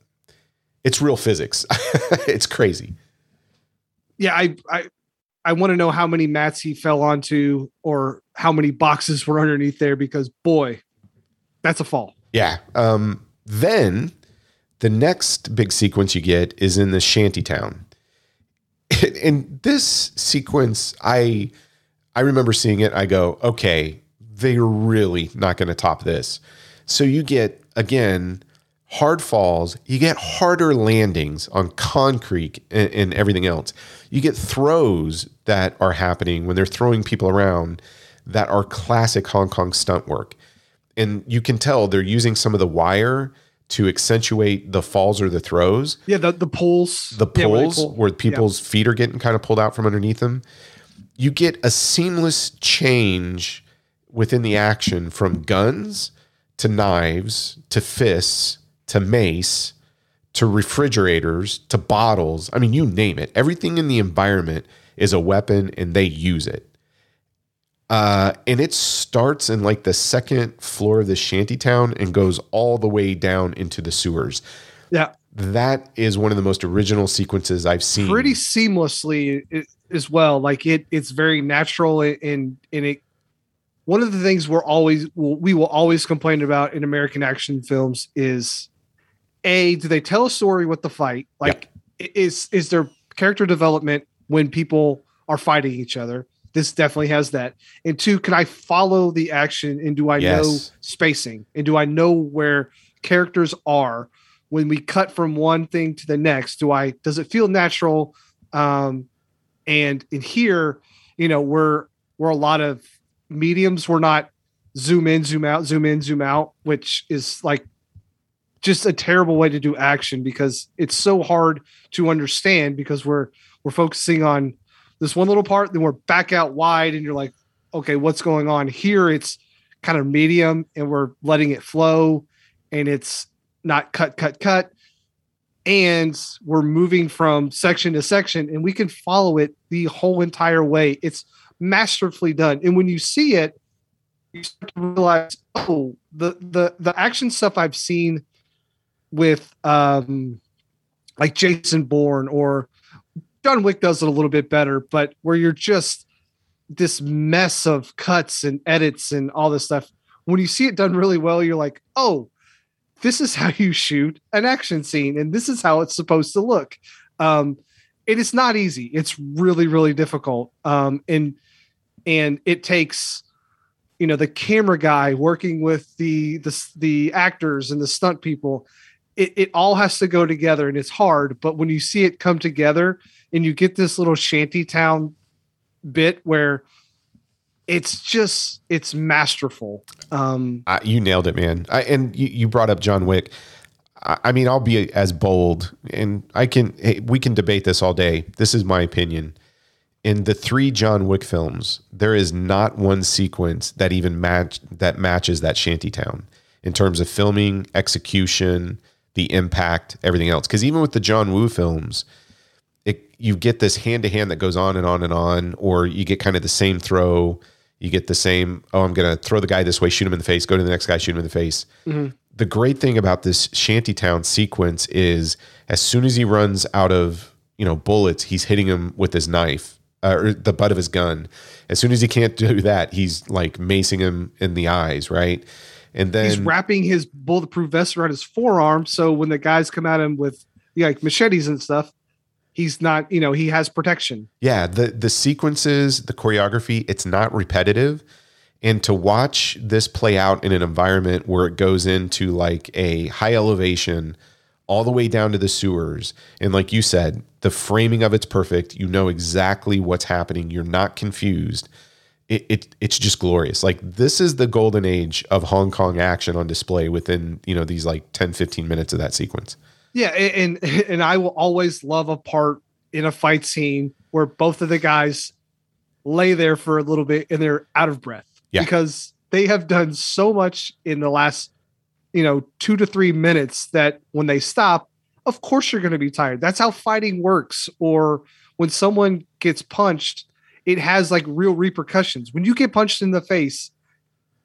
it's real physics. *laughs* it's crazy. yeah, I I I want to know how many mats he fell onto or how many boxes were underneath there because boy, that's a fall. Yeah. Um, then the next big sequence you get is in the shanty town. *laughs* In this sequence, I I remember seeing it. I go, okay, they're really not going to top this. So you get again hard falls. You get harder landings on concrete and, and everything else. You get throws that are happening when they're throwing people around that are classic Hong Kong stunt work and you can tell they're using some of the wire to accentuate the falls or the throws. Yeah, the the poles, The yeah, pulls pull- where people's feet are getting kind of pulled out from underneath them. You get a seamless change within the action from guns to knives to fists to mace to refrigerators to bottles. I mean, you name it. Everything in the environment is a weapon and they use it. Uh, and it starts in like the second floor of the shanty town and goes all the way down into the sewers. yeah, That is one of the most original sequences I've seen. pretty seamlessly as well. Like it, it's very natural and and it. One of the things we're always we will always complain about in American action films is, a do they tell a story with the fight? Like i- is is there character development when people are fighting each other? This definitely has that. And two, can I follow the action and do I know spacing and do I know where characters are when we cut from one thing to the next? Do I does it feel natural? Um, and in here, you know, we're we're a lot of mediums. We're not zoom in, zoom out, zoom in, zoom out, which is like just a terrible way to do action because it's so hard to understand because we're we're focusing on this one little part, then we're back out wide, and you're like, okay, what's going on here? It's kind of medium, and we're letting it flow, and it's not cut, cut, cut, and we're moving from section to section, and we can follow it the whole entire way. It's masterfully done, and when you see it, you start to realize, oh, the the the action stuff I've seen with um like Jason Bourne or John Wick does it a little bit better, but where you're just this mess of cuts and edits and all this stuff. When you see it done really well, you're like, oh, this is how *laughs* you shoot an action scene, and this is how it's supposed to look. Um, it is not easy. It's really, really difficult. Um, and and it takes you know the camera guy working with the the the actors and the stunt people it, it all has to go together and it's hard. But when you see it come together and you get this little shanty town bit where it's just it's masterful. Um, I, you nailed it, man. I, and you, you brought up John Wick. I, I mean, I'll be as bold, and I can. Hey, we can debate this all day. This is my opinion. In the three John Wick films, there is not one sequence that even match that matches that shantytown in terms of filming, execution, the impact, everything else. Because even with the John Woo films, it you get this hand to hand that goes on and on and on, or you get kind of the same throw. You get the same. Oh, I'm gonna throw the guy this way, shoot him in the face. Go to the next guy, shoot him in the face. The great thing about this shantytown sequence is, as soon as he runs out of you know bullets, he's hitting him with his knife uh, or the butt of his gun. As soon as he can't do that, he's like macing him in the eyes, right? And then he's wrapping his bulletproof vest around his forearm, so when the guys come at him with like machetes and stuff, he's not. You know, he has protection. Yeah, the the sequences, the choreography, it's not repetitive. And to watch this play out in an environment where it goes into like a high elevation all the way down to the sewers and like you said, the framing of it's perfect. You know exactly what's happening. You're not confused. It, it it's just glorious. Like this is the golden age of Hong Kong action on display within, you know, these like 10 15 minutes of that sequence. Yeah, and *laughs* and I will always love a part in a fight scene where both of the guys lay there for a little bit and they're out of breath Yeah. because they have done so much in the last you know 2 to 3 minutes that when they stop of course you're going to be tired that's how fighting works or when someone gets punched it has like real repercussions when you get punched in the face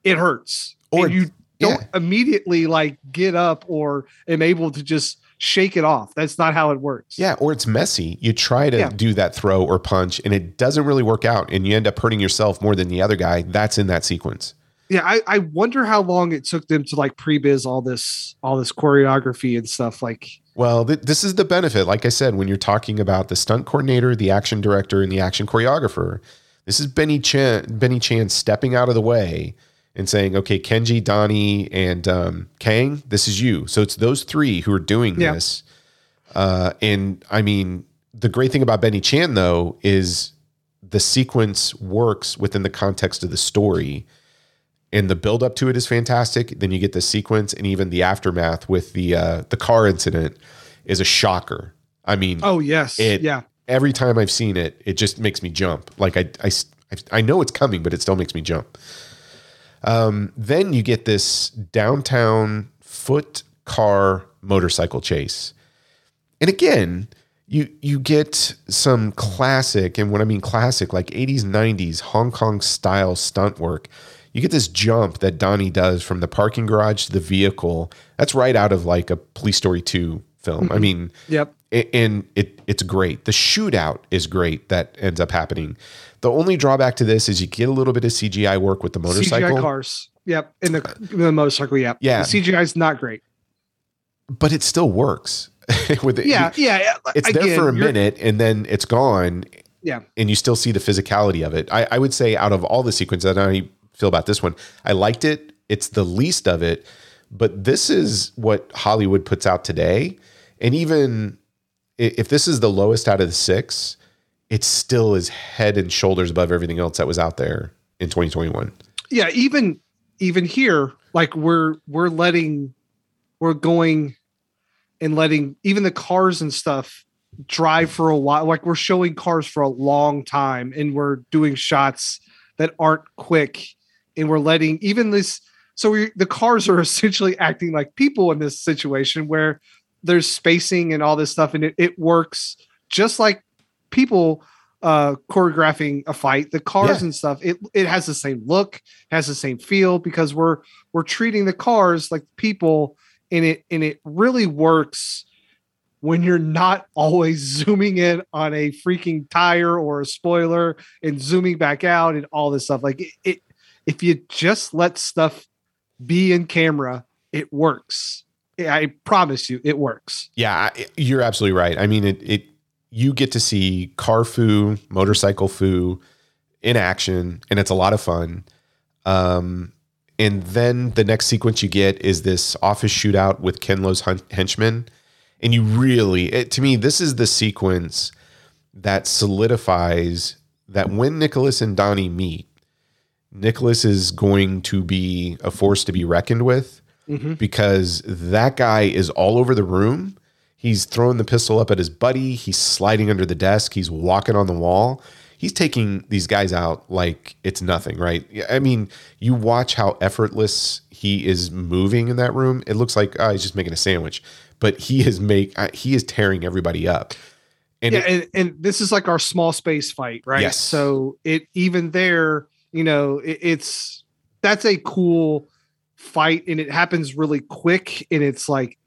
it hurts Or- and you don't yeah. immediately like get up or am able to just shake it off that's not how it works Yeah, or it's messy. You try to Yeah. do that throw or punch and it doesn't really work out and you end up hurting yourself more than the other guy. That's in that sequence. yeah I, I wonder how long it took them to like pre-viz all this all this choreography and stuff like Well, th- this is the benefit. Like I said, when you're talking about the stunt coordinator, the action director, and the action choreographer, this is Benny Chan, Benny Chan stepping out of the way and saying, "Okay, Kenji, Donnie, and um, Kang, this is you." So it's those three who are doing Yeah. this. Uh, and I mean, the great thing about Benny Chan though is the sequence works within the context of the story and the build up to it is fantastic. Then you get the sequence and even the aftermath with the uh, the car incident is a shocker. I mean, oh yes it yeah every time I've seen it, it just makes me jump. Like I, I, I know it's coming, but it still makes me jump. Um, then you get this downtown foot car motorcycle chase, and again, you you get some classic, and when I mean classic, like 80s, 90s Hong Kong style stunt work. You get this jump that Donnie does from the parking garage to the vehicle. That's right out of like a Police Story 2 film. I mm-hmm. mean, yep and it it's great. The shootout is great that ends up happening. The only drawback to this is you get a little bit of CGI work with the motorcycle, CGI cars. Yep. In the, uh, the motorcycle. Yep. Yeah. The CGI is not great. but it still works. *laughs* with it, Yeah. Yeah. yeah. it's there for a minute and then it's gone, Yeah. and you still see the physicality of it. I, I would say out of all the sequences, that I feel about this one. I liked it. It's the least of it, but this is what Hollywood puts out today. And even if this is the lowest out of the six, it still is head and shoulders above everything else that was out there in 2021. Yeah. Even, even here, like we're, we're letting, we're going and letting even the cars and stuff drive for a while. Like we're showing cars for a long time and we're doing shots that aren't quick and we're letting even this. So we, the cars are *laughs* essentially acting like people in this situation where there's spacing and all this stuff and it, it works just like people uh choreographing a fight the cars Yeah. and stuff it it has the same look has the same feel because we're we're treating the cars like people and it and it really works when you're not always *laughs* zooming in on a freaking tire or a spoiler and zooming back out and all this stuff like it, it if you just let stuff be in camera it works i promise you it works Yeah, you're absolutely right. I mean, it, it you get to see car fu, motorcycle fu in action, and it's a lot of fun. Um, and then the next sequence you get is this office shootout with Ken Lo's hun- henchmen. And you really, it, to me, this is the sequence that solidifies that when Nicholas and Donnie meet, Nicholas is going to be a force to be reckoned with because that guy is all over the room. He's throwing the pistol up at his buddy. He's sliding under the desk. He's walking on the wall. He's taking these guys out like it's nothing, right? I mean, you watch how effortless he is moving in that room. It looks like oh, he's just making a sandwich, but he is make uh, he is tearing everybody up. And yeah, it- and, and this is like our small space fight, right? Yes. So it even there, you know, it, it's that's a cool fight, and it happens really quick. And it's like,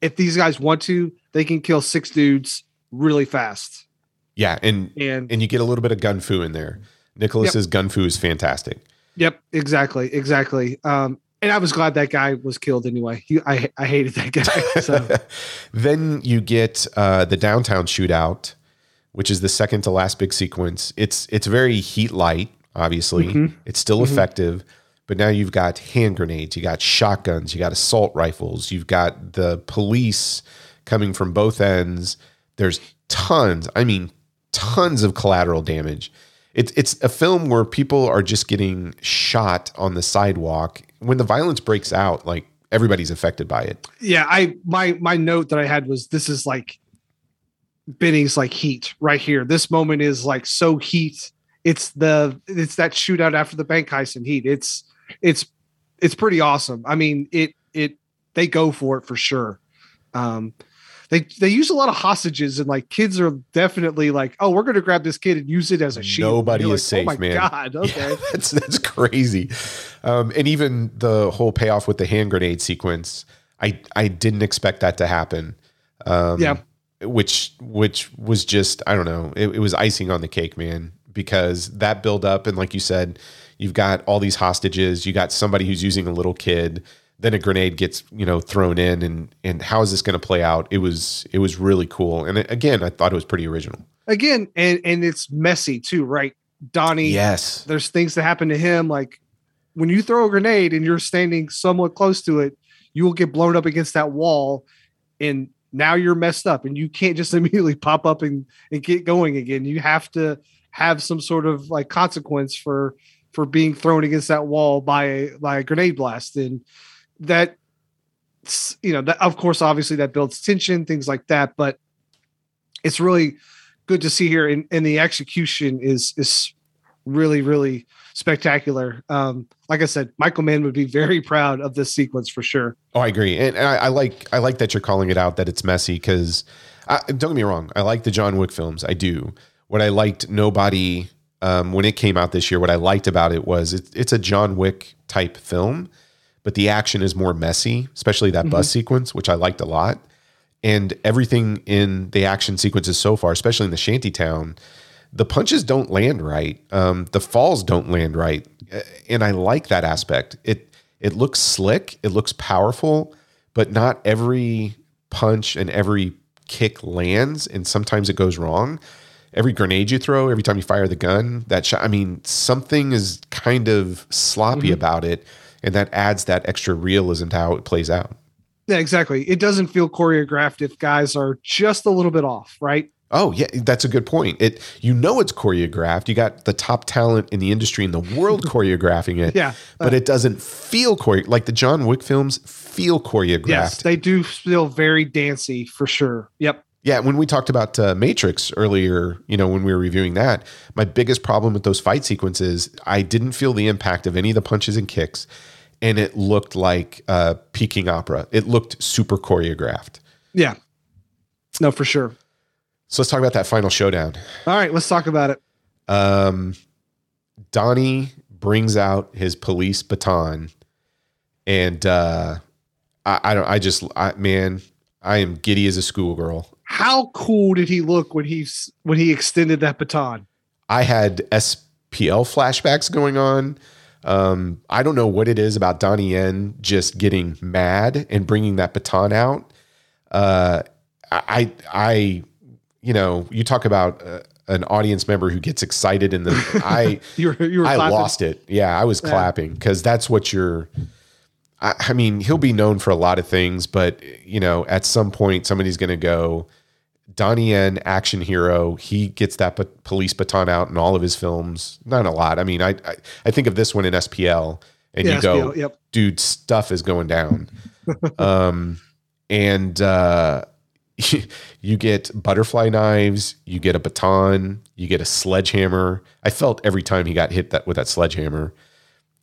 if these guys want to, they can kill six dudes really fast. yeah, and And and you get a little bit of gun fu in there. Nicholas's gun fu is fantastic. yep, exactly, exactly. Um, and I was glad that guy was killed anyway. He, I I hated that guy. *laughs* So then you get uh, the downtown shootout, which is the second to last big sequence. It's it's very heat light, obviously. Mhm. It's still effective, but now you've got hand grenades, you got shotguns, you got assault rifles, you've got the police coming from both ends. There's tons, I mean, tons of collateral damage. It's it's a film where people are just getting shot on the sidewalk. When the violence breaks out, like everybody's affected by it. yeah, I my my note that I had was this is like Benny's like heat right here. This moment is like so heat. It's the it's that shootout after the bank heist in heat. It's it's it's pretty awesome. I mean, it it they go for it for sure. Um they they use a lot of hostages and like kids are definitely like, oh, we're gonna grab this kid and use it as a shield. Nobody is like, safe, oh my man. God, *laughs* okay. Yeah, that's that's crazy. Um, and even the whole payoff with the hand grenade sequence, I I didn't expect that to happen. Um, Yeah. which which was just I don't know. It, it was icing on the cake, man. Because that build up and like you said, you've got all these hostages. You got somebody who's using a little kid. Then a grenade gets you know thrown in, and and how is this going to play out? It was it was really cool. And again, I thought it was pretty original. Again, and and it's messy too, right? Donnie Yes. there's things that happen to him like when you throw a grenade and you're standing somewhat close to it you will get blown up against that wall and now you're messed up and you can't just *laughs* immediately pop up and, and get going again you have to have some sort of like consequence for for being thrown against that wall by a by a grenade blast. And that you know that of course obviously that builds tension things like that but it's really good to see here. And, and the execution is is really really spectacular. Um like i said michael mann would be very proud of this sequence for sure. Oh, I agree, and, I, I like I like that you're calling it out that it's messy because don't get me wrong, I like the John Wick films, I do. What I liked, nobody um, when it came out this year, what I liked about it was it, it's a John Wick type film, but the action is more messy, especially that bus sequence, which I liked a lot, and everything in the action sequences so far, especially in the shanty town, the punches don't land right, um, the falls don't land right, and I like that aspect. It it looks slick, it looks powerful, but not every punch and every kick lands, and sometimes it goes wrong. Every grenade you throw, every time you fire the gun, that shot, I mean, something is kind of sloppy mm-hmm. about it, and that adds that extra realism to how it plays out. yeah exactly it doesn't feel choreographed if guys are just a little bit off right Oh yeah, that's a good point. It you know it's choreographed. You got the top talent in the industry in the world *laughs* choreographing it. Yeah. but it doesn't feel chore like the John Wick films feel choreographed. yes they do feel very dancey for sure yep Yeah, when we talked about uh, Matrix earlier, you know, when we were reviewing that, my biggest problem with those fight sequences, I didn't feel the impact of any of the punches and kicks, and it looked like uh, Peking opera. It looked super choreographed. yeah no for sure So let's talk about that final showdown. all right let's talk about it Um, Donnie brings out his police baton, and uh, I, I don't. I just, I, man, I am giddy as a schoolgirl. How cool did he look when he's when he extended that baton I had SPL flashbacks going on. Um, I don't know what it is about Donnie Yen just getting mad and bringing that baton out. Uh, I, I, you know, you talk about uh, an audience member who gets excited in the *laughs* I You were you were I clapping. lost it. Yeah, I was Yeah. clapping because that's what you're. I, I mean, he'll be known for a lot of things, but you know, at some point, somebody's going to go. Donnie Yen, action hero. He gets that police baton out in all of his films. Not a lot. I mean, I I, I think of this one in SPL, and Yeah, you go, SPL, yep. dude, stuff is going down. *laughs* um, and uh, *laughs* you get butterfly knives, you get a baton, you get a sledgehammer. I felt every time he got hit that with that sledgehammer.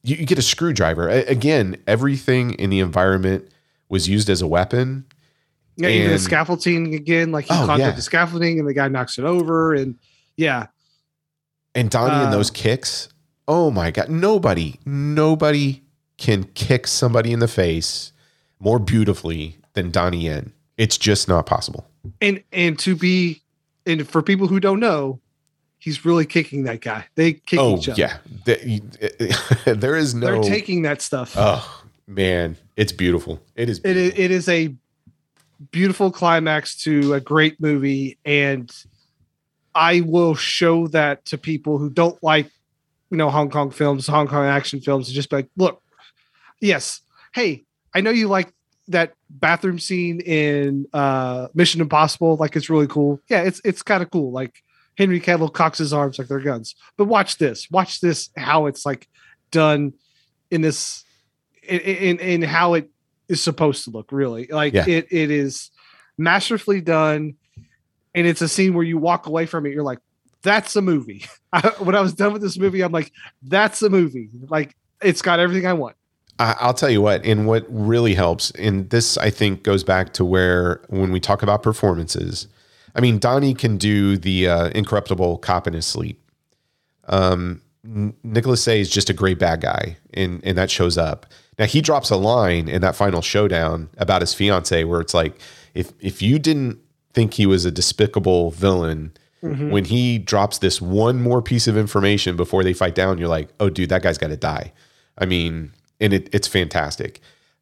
You, you get a screwdriver. A- again, everything in the environment was used as a weapon. Yeah, even the scaffolding again, like he Oh, conquered yeah. the scaffolding and the guy knocks it over. And yeah, And Donnie Uh, and those kicks. Oh my god! Nobody, nobody can kick somebody in the face more beautifully than Donnie Yen. It's just not possible. and and to be and for people who don't know, he's really kicking that guy. They kick oh each other. yeah, The- *laughs* there is no. They're taking that stuff. oh man, it's beautiful. It is. it is beautiful. it is a beautiful climax to a great movie and i will show that to people who don't like you know hong kong films hong kong action films and just be like look yes hey i know you like that bathroom scene in uh mission impossible like it's really cool. Yeah it's it's kind of cool like henry cavill cocks his arms like they're guns. But watch this watch this how it's like done in this in in, in how it is supposed to look really like Yeah. it it is masterfully done and it's a scene where you walk away from it you're like that's a movie *laughs* I, when i was done with this movie i'm like that's a movie like it's got everything i want I'll tell you what, and what really helps, and this I think goes back to where when we talk about performances, I mean, Donnie can do the uh, incorruptible cop in his sleep. Um, Nicholas Tse is just a great bad guy, and and that shows up. Now he drops a line in that final showdown about his fiance, where it's like, if if you didn't think he was a despicable villain, when he drops this one more piece of information before they fight down, you're like, oh, dude, that guy's got to die. I mean, and it, it's fantastic.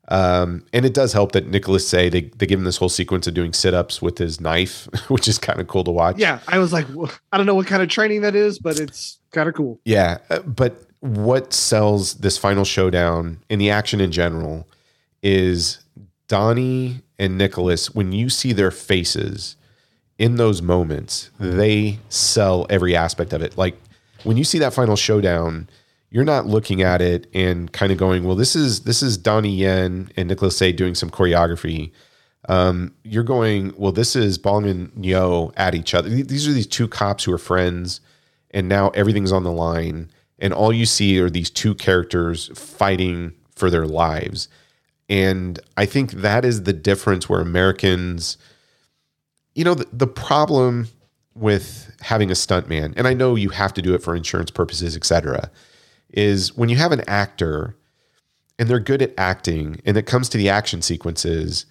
Um, and it does help that Nicholas Tse they, they give him this whole sequence of doing sit ups with his knife, *laughs* which is kind of cool to watch. yeah i was like "Wha- i don't know what kind of training that is but it's kind of cool Yeah. uh, But what sells this final showdown in the action in general is Donnie and Nicholas, when you see their faces in those moments, they sell every aspect of it. Like when you see that final showdown, you're not looking at it and kind of going, well, this is this is Donnie Yen and Nicholas Tse doing some choreography. Um, you're going, well, this is Bong and Yo at each other. These are these two cops who are friends, and now everything's on the line, and all you see are these two characters fighting for their lives. And I think that is the difference where Americans, you know, the, the problem with having a stuntman, and I know you have to do it for insurance purposes, et cetera, is when you have an actor and they're good at acting and it comes to the action sequences,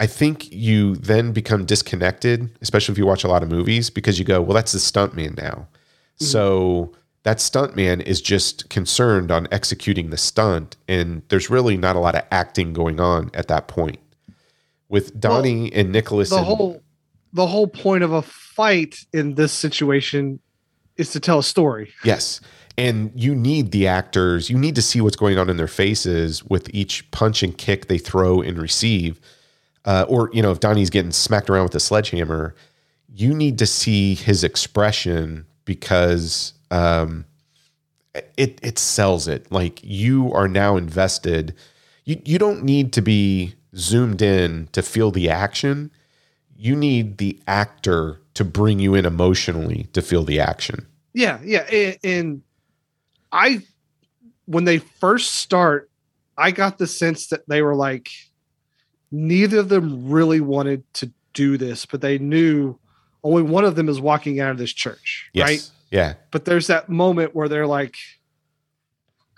I think you then become disconnected, especially if you watch a lot of movies, because you go, well, that's the stuntman now. Mm-hmm. So that stuntman is just concerned on executing the stunt, and there's really not a lot of acting going on at that point. With Donnie and Nicholas, the and- whole the whole point of a fight in this situation is to tell a story Yes. And you need the actors, you need to see what's going on in their faces with each punch and kick they throw and receive. Uh, or, you know, if Donnie's getting smacked around with a sledgehammer, you need to see his expression because um, it, it sells it. Like you are now invested. You, you don't need to be zoomed in to feel the action. You need the actor to bring you in emotionally to feel the action. Yeah, yeah, and, and I when they first start, I got the sense that they were like neither of them really wanted to do this, but they knew only one of them is walking out of this church, Yes. right? Yeah. But there's that moment where they're like,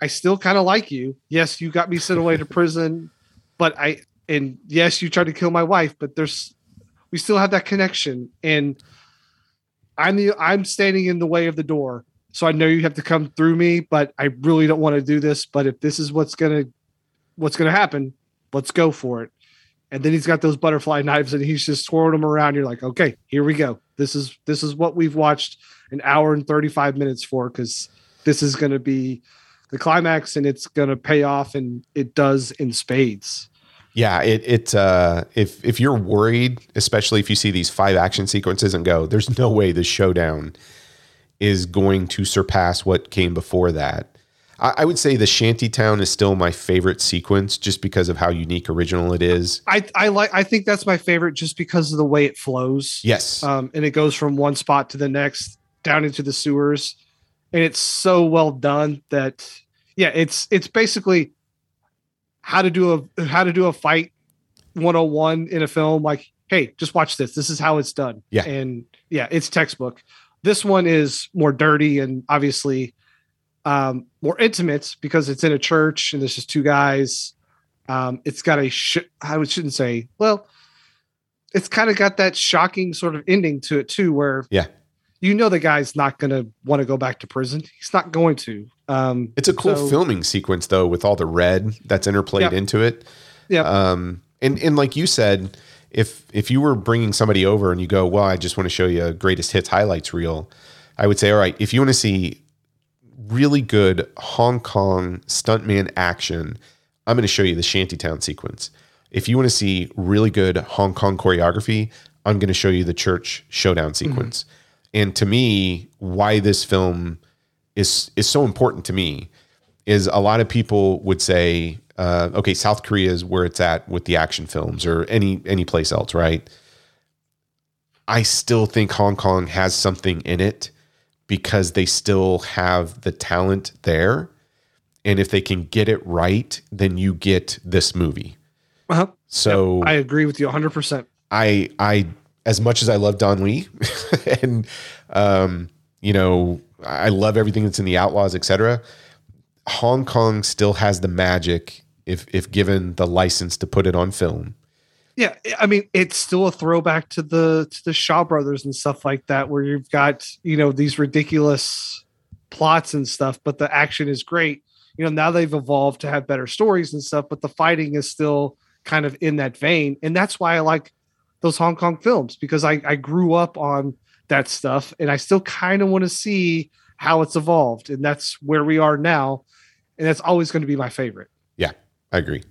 I still kind of like you. Yes, you got me sent away to prison, but I and yes, you tried to kill my wife, but there's we still have that connection. And I'm the I'm standing in the way of the door. So I know you have to come through me, but I really don't want to do this. But if this is what's gonna what's gonna happen, let's go for it. And then he's got those butterfly knives and he's just twirling them around. You're like, okay, here we go. This is this is what we've watched an hour and 35 minutes for because this is going to be the climax and it's going to pay off and it does in spades. Yeah, it it uh, if if you're worried, especially if you see these five action sequences and go, there's no way the showdown is going to surpass what came before that. I, I would say the Shantytown is still my favorite sequence, just because of how unique, original it is. I I like I think that's my favorite just because of the way it flows. Yes, Um, and it goes from one spot to the next down into the sewers, and it's so well done that yeah, it's it's basically how to do a how to do a fight 101 in a film like hey just watch this this is how it's done Yeah. and yeah it's textbook this one is more dirty and obviously um more intimate because it's in a church and there's just two guys um it's got a sh- i would- shouldn't say well it's kind of got that shocking sort of ending to it too where Yeah. you know the guy's not going to want to go back to prison he's not going to um it's a cool so- filming sequence though, with all the red that's interplayed into it. Yeah. Um, and and like you said, if if you were bringing somebody over and you go, well, I just want to show you a greatest hits highlights reel, I would say, all right, if you want to see really good Hong Kong stuntman action, I'm going to show you the Shantytown sequence. If you want to see really good Hong Kong choreography, I'm going to show you the church showdown sequence. And to me, why this film is is so important to me is a lot of people would say, uh, okay, South Korea is where it's at with the action films or any any place else, right? I still think Hong Kong has something in it because they still have the talent there. And if they can get it right, then you get this movie. uh-huh. So i agree with you 100% I I as much as I love Don Lee *laughs* and um you know I love everything that's in the Outlaws etc. Hong Kong still has the magic if if given the license to put it on film. Yeah, I mean, it's still a throwback to the to the Shaw Brothers and stuff like that, where you've got you know these ridiculous plots and stuff, but the action is great. You know, now they've evolved to have better stories and stuff, but the fighting is still kind of in that vein, and that's why I like those Hong Kong films because I I grew up on that stuff, and I still kind of want to see how it's evolved, and that's where we are now, and that's always going to be my favorite. Yeah, I agree.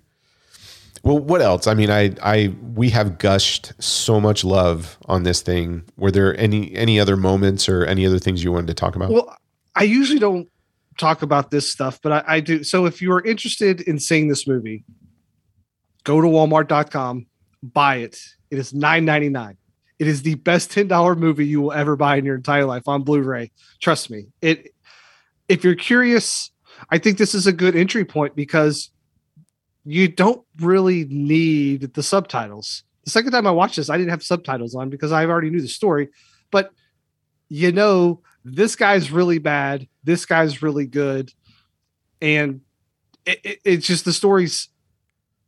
Well, what else? I mean, I I we have gushed so much love on this thing. Were there any any other moments or any other things you wanted to talk about? Well, I usually don't talk about this stuff, but I, I do. So if you are interested in seeing this movie, go to walmart.com, buy it. It is $9.99. It is the best $10 movie you will ever buy in your entire life on Blu-ray. Trust me. It if you're curious, I think this is a good entry point because you don't really need the subtitles. The second time I watched this, I didn't have subtitles on because I already knew the story, but you know this guy's really bad this guy's really good and it, it- it's just the story's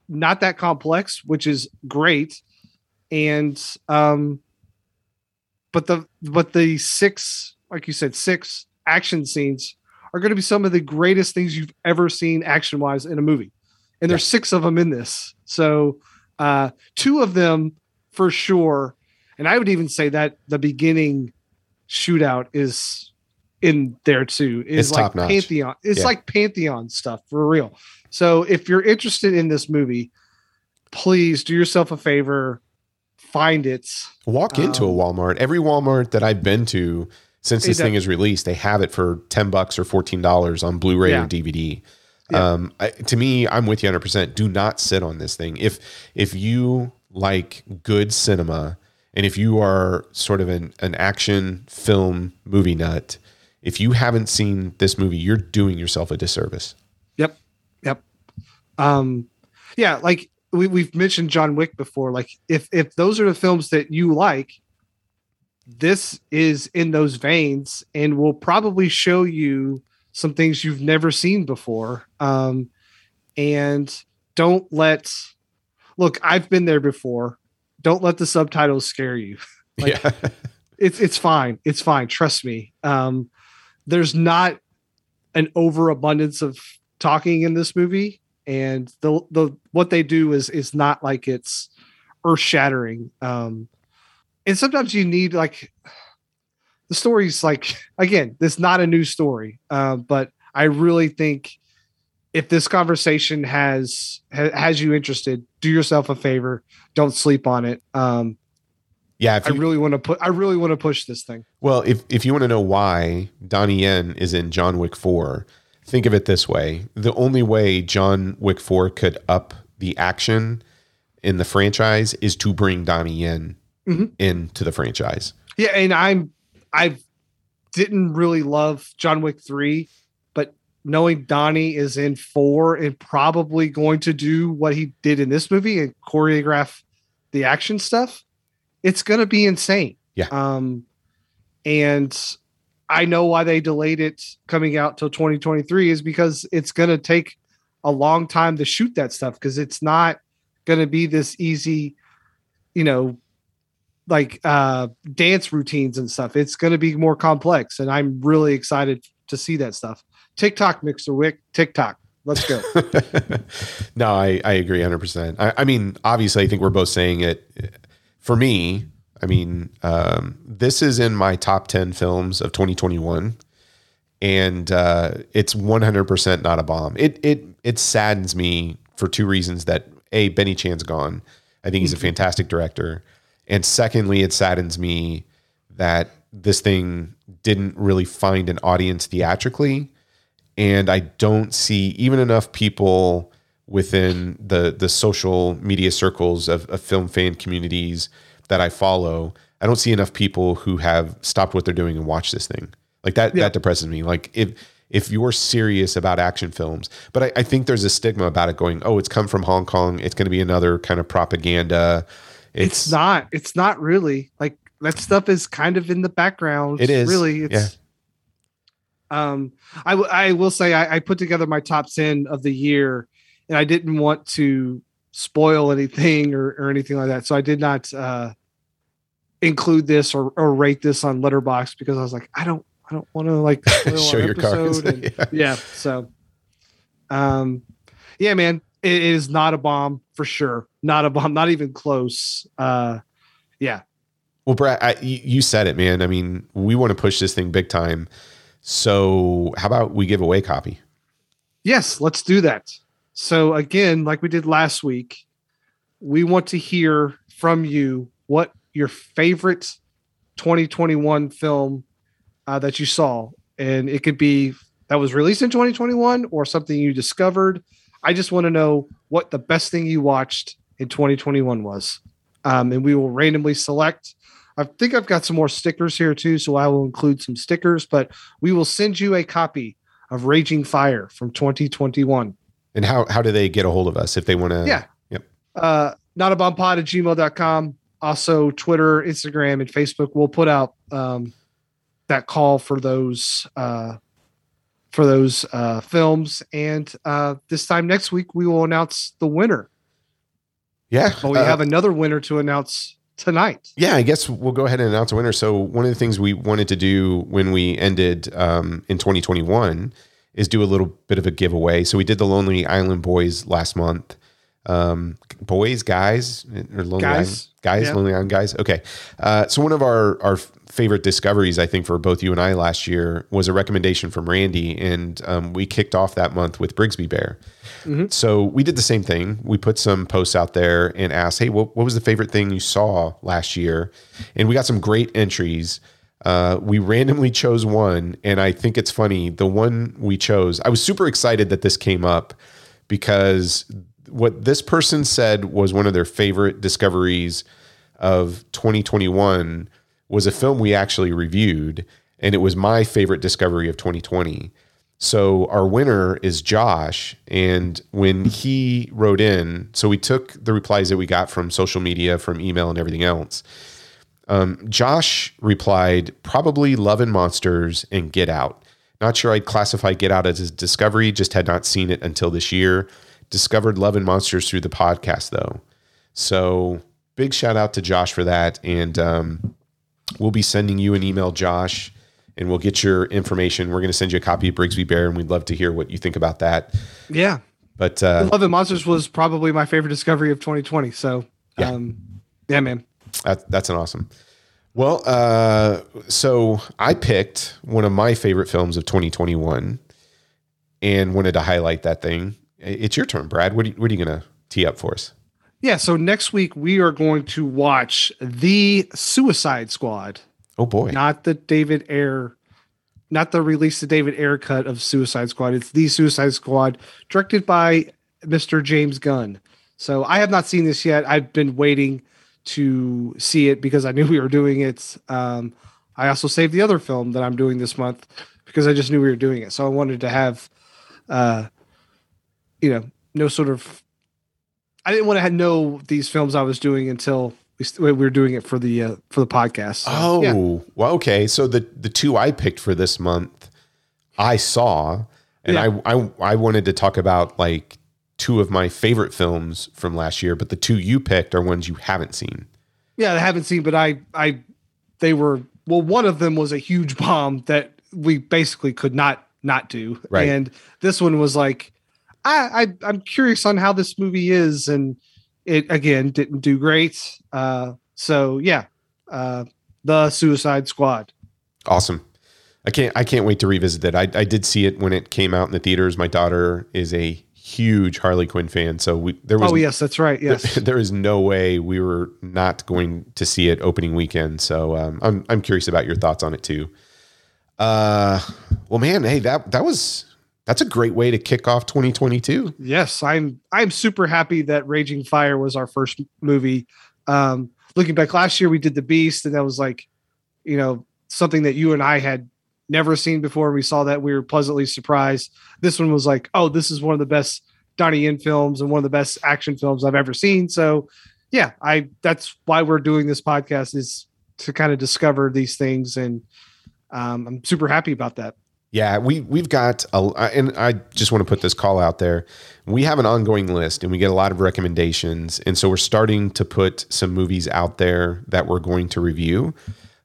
not that complex which is great and um but the but the six like you said six action scenes are going to be some of the greatest things you've ever seen action wise in a movie and there's six of them in this so uh two of them for sure and i would even say that the beginning shootout is in there too. Is It's like pantheon. It's Yeah. like pantheon stuff for real. So if you're interested in this movie, please do yourself a favor, find it. Walk into a Um, Walmart. Every Walmart that I've been to since this thing is released, they have it for 10 bucks or $14 on Blu-ray Yeah. or DVD. Yeah. Um, I, to me, I'm with you 100%. Do not sit on this thing. If if you like good cinema and if you are sort of an, an action film movie nut, if you haven't seen this movie, you're doing yourself a disservice. Yep. Yep. Um yeah, like we, we've mentioned John Wick before. Like if if those are the films that you like, this is in those veins and will probably show you some things you've never seen before. Um and don't let look, I've been there before. Don't let the subtitles scare you. *laughs* Like- yeah. *laughs* it's it's fine. It's fine. Trust me. Um, there's not an overabundance of talking in this movie. and the the what they do is is not like it's earth shattering. Um, and sometimes you need like the story's like *laughs* again, this is not a new story, uh, but I really think if this conversation has ha- has you interested, do yourself a favor. Don't sleep on it. Um, Yeah, if I really want to put. I really want to push this thing. well, if if you want to know why Donnie Yen is in John Wick Four, think of it this way: the only way John Wick Four could up the action in the franchise is to bring Donnie Yen Mhm. into the franchise. Yeah, and I'm I didn't really love John Wick three, but knowing Donnie is in four and probably going to do what he did in this movie and choreograph the action stuff, it's gonna be insane. Yeah. Um, and I know why they delayed it coming out till 2023 is because it's gonna take a long time to shoot that stuff because it's not gonna be this easy, you know, like uh dance routines and stuff. It's going to be more complex, and I'm really excited to see that stuff. TikTok, Mr. Wick, TikTok. Let's go. *laughs* no, I, I agree 100%. I, I mean, obviously, I think we're both saying it. For me, I mean, um, this is in my top 10 films of 2021. And uh, it's 100% not a bomb. It, it, it saddens me for two reasons that A, Benny Chan's gone. I think he's a fantastic director. And secondly, it saddens me that this thing didn't really find an audience theatrically and I don't see even enough people within the the social media circles of, of film fan communities that I follow. I don't see enough people who have stopped what they're doing and watched this thing. Like that Yeah. that depresses me. Like if if you're serious about action films, but I, I think there's a stigma about it going, oh, it's come from Hong Kong. It's going to be another kind of propaganda. It's, not. It's not really like that stuff is kind of in the background. It is, really. It's, yeah. Um, I w- I will say I, I put together my top ten of the year, and I didn't want to spoil anything or, or anything like that, so I did not uh, include this or, or rate this on Letterboxd because I was like, I don't I don't want to like *laughs* spoil show your cards. and- *laughs* Yeah. yeah so um yeah man it is not a bomb for sure not a bomb not even close uh yeah Well, Brad, I, you said it, man. I mean, we want to push this thing big time. So, how about we give away a copy? yes let's do that so again like we did last week we want to hear from you what your favorite 2021 film uh, that you saw and it could be that was released in 2021 or something you discovered i just want to know what the best thing you watched in 2021 was um, and we will randomly select i think i've got some more stickers here too so i will include some stickers but we will send you a copy of raging fire from 2021 And how how do they get a hold of us if they want to? Yeah. Yep. uh, not a bomb pod at gmail.com. Also, Twitter, Instagram, and Facebook. We'll put out um, that call for those uh, for those uh, films. And uh, this time next week, we will announce the winner. Yeah. But we uh, have another winner to announce tonight. Yeah, I guess we'll go ahead and announce a winner. So one of the things we wanted to do when we ended um, in 2021 is do a little bit of a giveaway. So we did the Lonely Island Boys last month. Um, boys, guys, or Lonely Guys. Island, guys, Yeah. Lonely Island guys. Okay. Uh, so one of our our favorite discoveries, I think, for both you and I last year was a recommendation from Randy, and um, we kicked off that month with Brigsby Bear. So we did the same thing. We put some posts out there and asked, "Hey, what, what was the favorite thing you saw last year?" And we got some great entries. Uh, we randomly chose one, and I think it's funny. The one we chose, I was super excited that this came up because what this person said was one of their favorite discoveries of 2021 was a film we actually reviewed, and it was my favorite discovery of 2020. So our winner is Josh, and when he wrote in, so we took the replies that we got from social media, from email, and everything else. Um, Josh replied, probably Love and Monsters and Get Out. Not sure I'd classify Get Out as a discovery, just had not seen it until this year. Discovered Love and Monsters through the podcast, though. So big shout out to Josh for that. And um, we'll be sending you an email, Josh, and we'll get your information. We're going to send you a copy of Brigsby Bear, and we'd love to hear what you think about that. Yeah. But uh, Love and Monsters was probably my favorite discovery of 2020. So, Yeah. um, yeah, man. That, that's an awesome. Well, uh, so I picked one of my favorite films of 2021 and wanted to highlight that thing. It's your turn, Brad. What are you, what are you going to tee up for us? Yeah. So next week we are going to watch the Suicide Squad, Oh boy. not the David Ayer, not the release the David Ayer cut of Suicide Squad. It's the Suicide Squad, directed by Mr. James Gunn. So I have not seen this yet. I've been waiting to see it because I knew we were doing it. Um, I also saved the other film that I'm doing this month because I just knew we were doing it. So I wanted to have, uh, you know, no sort of. I didn't want to know these films I was doing until we, we were doing it for the uh, for the podcast. So, Oh, yeah. well, okay. So the the two I picked for this month, I saw, and Yeah. I, I I wanted to talk about like two of my favorite films from last year, but the two you picked are ones you haven't seen. Yeah, I haven't seen, but I, I, they were well. One of them was a huge bomb that we basically could not not do, Right. and this one was like, I, I I'm curious on how this movie is, and it again didn't do great. Uh, so yeah, uh, the Suicide Squad. Awesome. I can't I can't wait to revisit that. I, I did see it when it came out in the theaters. My daughter is a huge Harley Quinn fan, so we there was Oh yes, that's right. Yes, *laughs* there is no way we were not going to see it opening weekend. So um, I'm I'm curious about your thoughts on it too. Uh, well, man, hey that that was that's a great way to kick off 2022. yes. I'm I'm super happy that Raging Fire was our first movie. Um, looking back last year, we did The Beast, and that was like, you know, something that you and I had never seen before. We saw that we were pleasantly surprised. This one was like, oh, this is one of the best Donnie Yen films and one of the best action films I've ever seen. So, yeah, I that's why we're doing this podcast is to kind of discover these things, and um, I'm super happy about that. Yeah, we we've got a, and I just want to put this call out there. We have an ongoing list, and we get a lot of recommendations, and so we're starting to put some movies out there that we're going to review.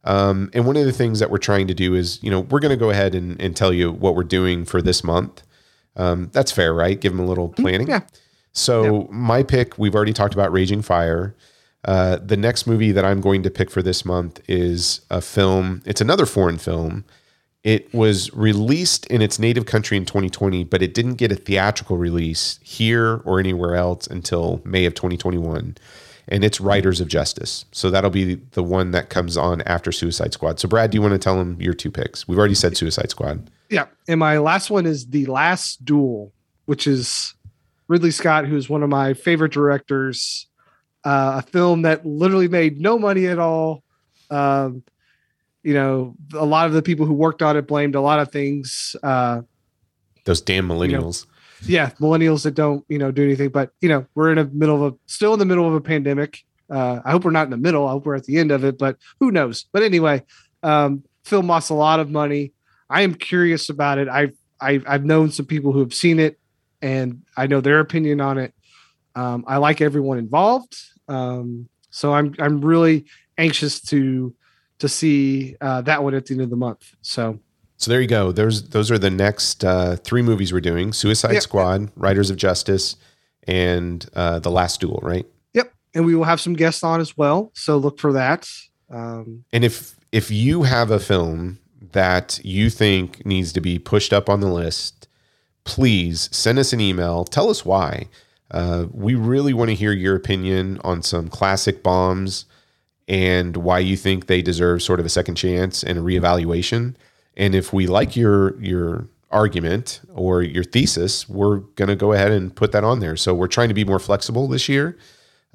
Um, and one of the things that we're trying to do is, you know, we're going to go ahead and, and tell you what we're doing for this month. Um, that's fair, right? Give them a little planning. yeah. So my pick, we've already talked about Raging Fire. Uh, the next movie that I'm going to pick for this month is a film. It's another foreign film. It was released in its native country in 2020, but it didn't get a theatrical release here or anywhere else until May of 2021. And it's Riders of Justice. So that'll be the one that comes on after Suicide Squad. So, Brad, do you want to tell them your two picks? We've already said Suicide Squad. Yeah. And my last one is The Last Duel, which is Ridley Scott, who's one of my favorite directors. Uh, a film that literally made no money at all. Um, you know, a lot of the people who worked on it blamed a lot of things. Uh, Those damn millennials. yeah, millennials that don't, you know, do anything. But you know, we're in the middle of a still in the middle of a pandemic. Uh, I hope we're not in the middle. I hope we're at the end of it, but who knows? But anyway, um, film lost a lot of money. I am curious about it. I've I've, I've known some people who have seen it, and I know their opinion on it. Um, I like everyone involved, um, so I'm I'm really anxious to to see uh, that one at the end of the month. So So there you go. There's those are the next uh, three movies we're doing: Suicide Yep. Squad, Riders of Justice, and uh, The Last Duel. Right. yep, and we will have some guests on as well. So look for that. Um, And if if you have a film that you think needs to be pushed up on the list, please send us an email. Tell us why. Uh, we really want to hear your opinion on some classic bombs and why you think they deserve sort of a second chance and a reevaluation. And if we like your your argument or your thesis, we're going to go ahead and put that on there. So we're trying to be more flexible this year.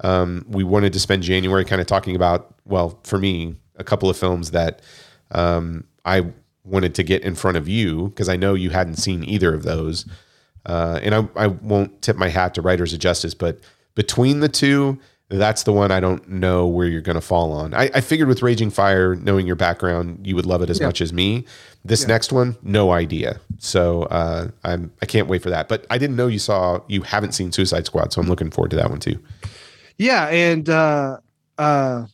Um, we wanted to spend January kind of talking about, well, for me, a couple of films that um, I wanted to get in front of you because I know you hadn't seen either of those. Uh, and I, I won't tip my hat to Riders of Justice, but between the two, that's the one I don't know where you're going to fall on. I, I figured with Raging Fire, knowing your background, you would love it as Yeah. much as me. This next one, no idea. So uh, I'm I can't wait for that. But I didn't know you saw you haven't seen Suicide Squad, so I'm looking forward to that one too. Yeah, and uh uh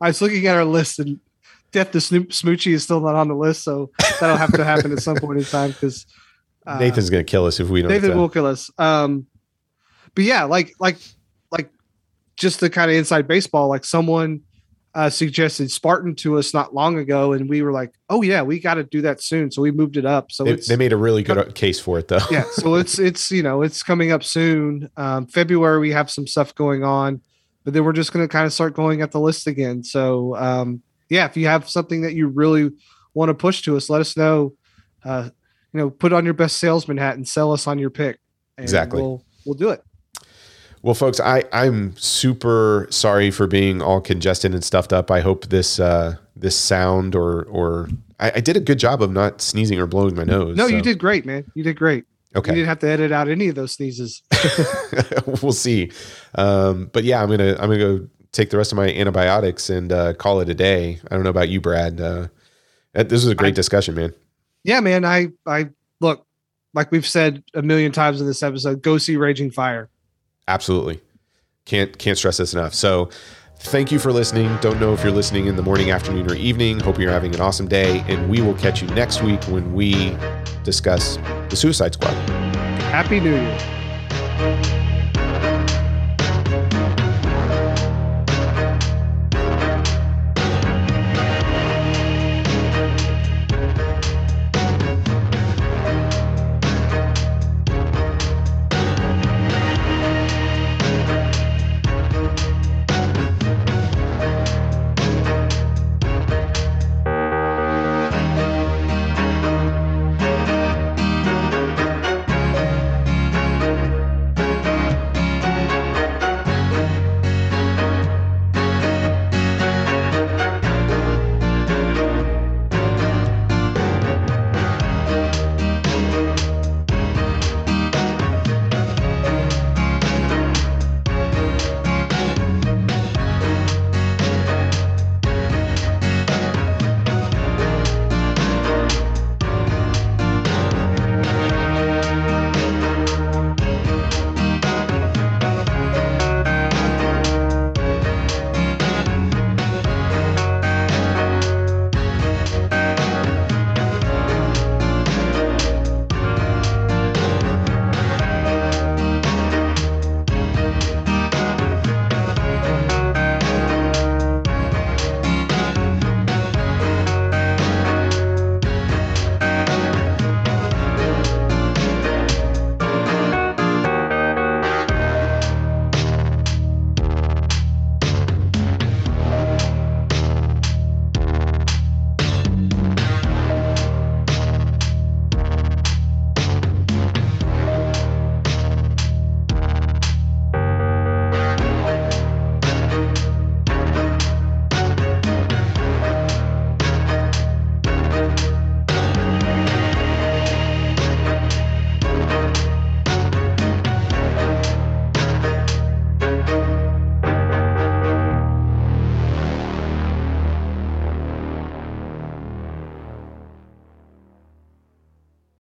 I was looking at our list and Death to Snoop Smoochy is still not on the list, so that'll have to happen at some point in time because uh, Nathan's going to kill us if we don't. Nathan uh, will kill us. Um but yeah, like like just the kind of inside baseball, like someone uh, suggested Spartan to us not long ago, and we were like, "Oh yeah, we got to do that soon." So we moved it up. So They, they made a really good case for it, though. yeah, so it's *laughs* it's you know it's coming up soon. Um, February we have some stuff going on, but then we're just going to kind of start going at the list again. So um, yeah, if you have something that you really want to push to us, let us know. Uh, you know, put on your best salesman hat and sell us on your pick. And Exactly. We'll we'll do it. Well, folks, I I'm super sorry for being all congested and stuffed up. I hope this uh, this sound or or I, I did a good job of not sneezing or blowing my nose. No, so- you did great, man. You did great. Okay. You didn't have to edit out any of those sneezes. *laughs* *laughs* we'll see. Um, but yeah, I'm gonna I'm gonna go take the rest of my antibiotics and uh, call it a day. I don't know about you, Brad. Uh, this was a great I- discussion, man. yeah, man. I I look like we've said a million times in this episode. Go see Raging Fire. Absolutely. Can't can't stress this enough. So thank you for listening. Don't know if you're listening in the morning, afternoon, or evening. Hope you're having an awesome day. And we will catch you next week when we discuss the Suicide Squad. Happy New Year.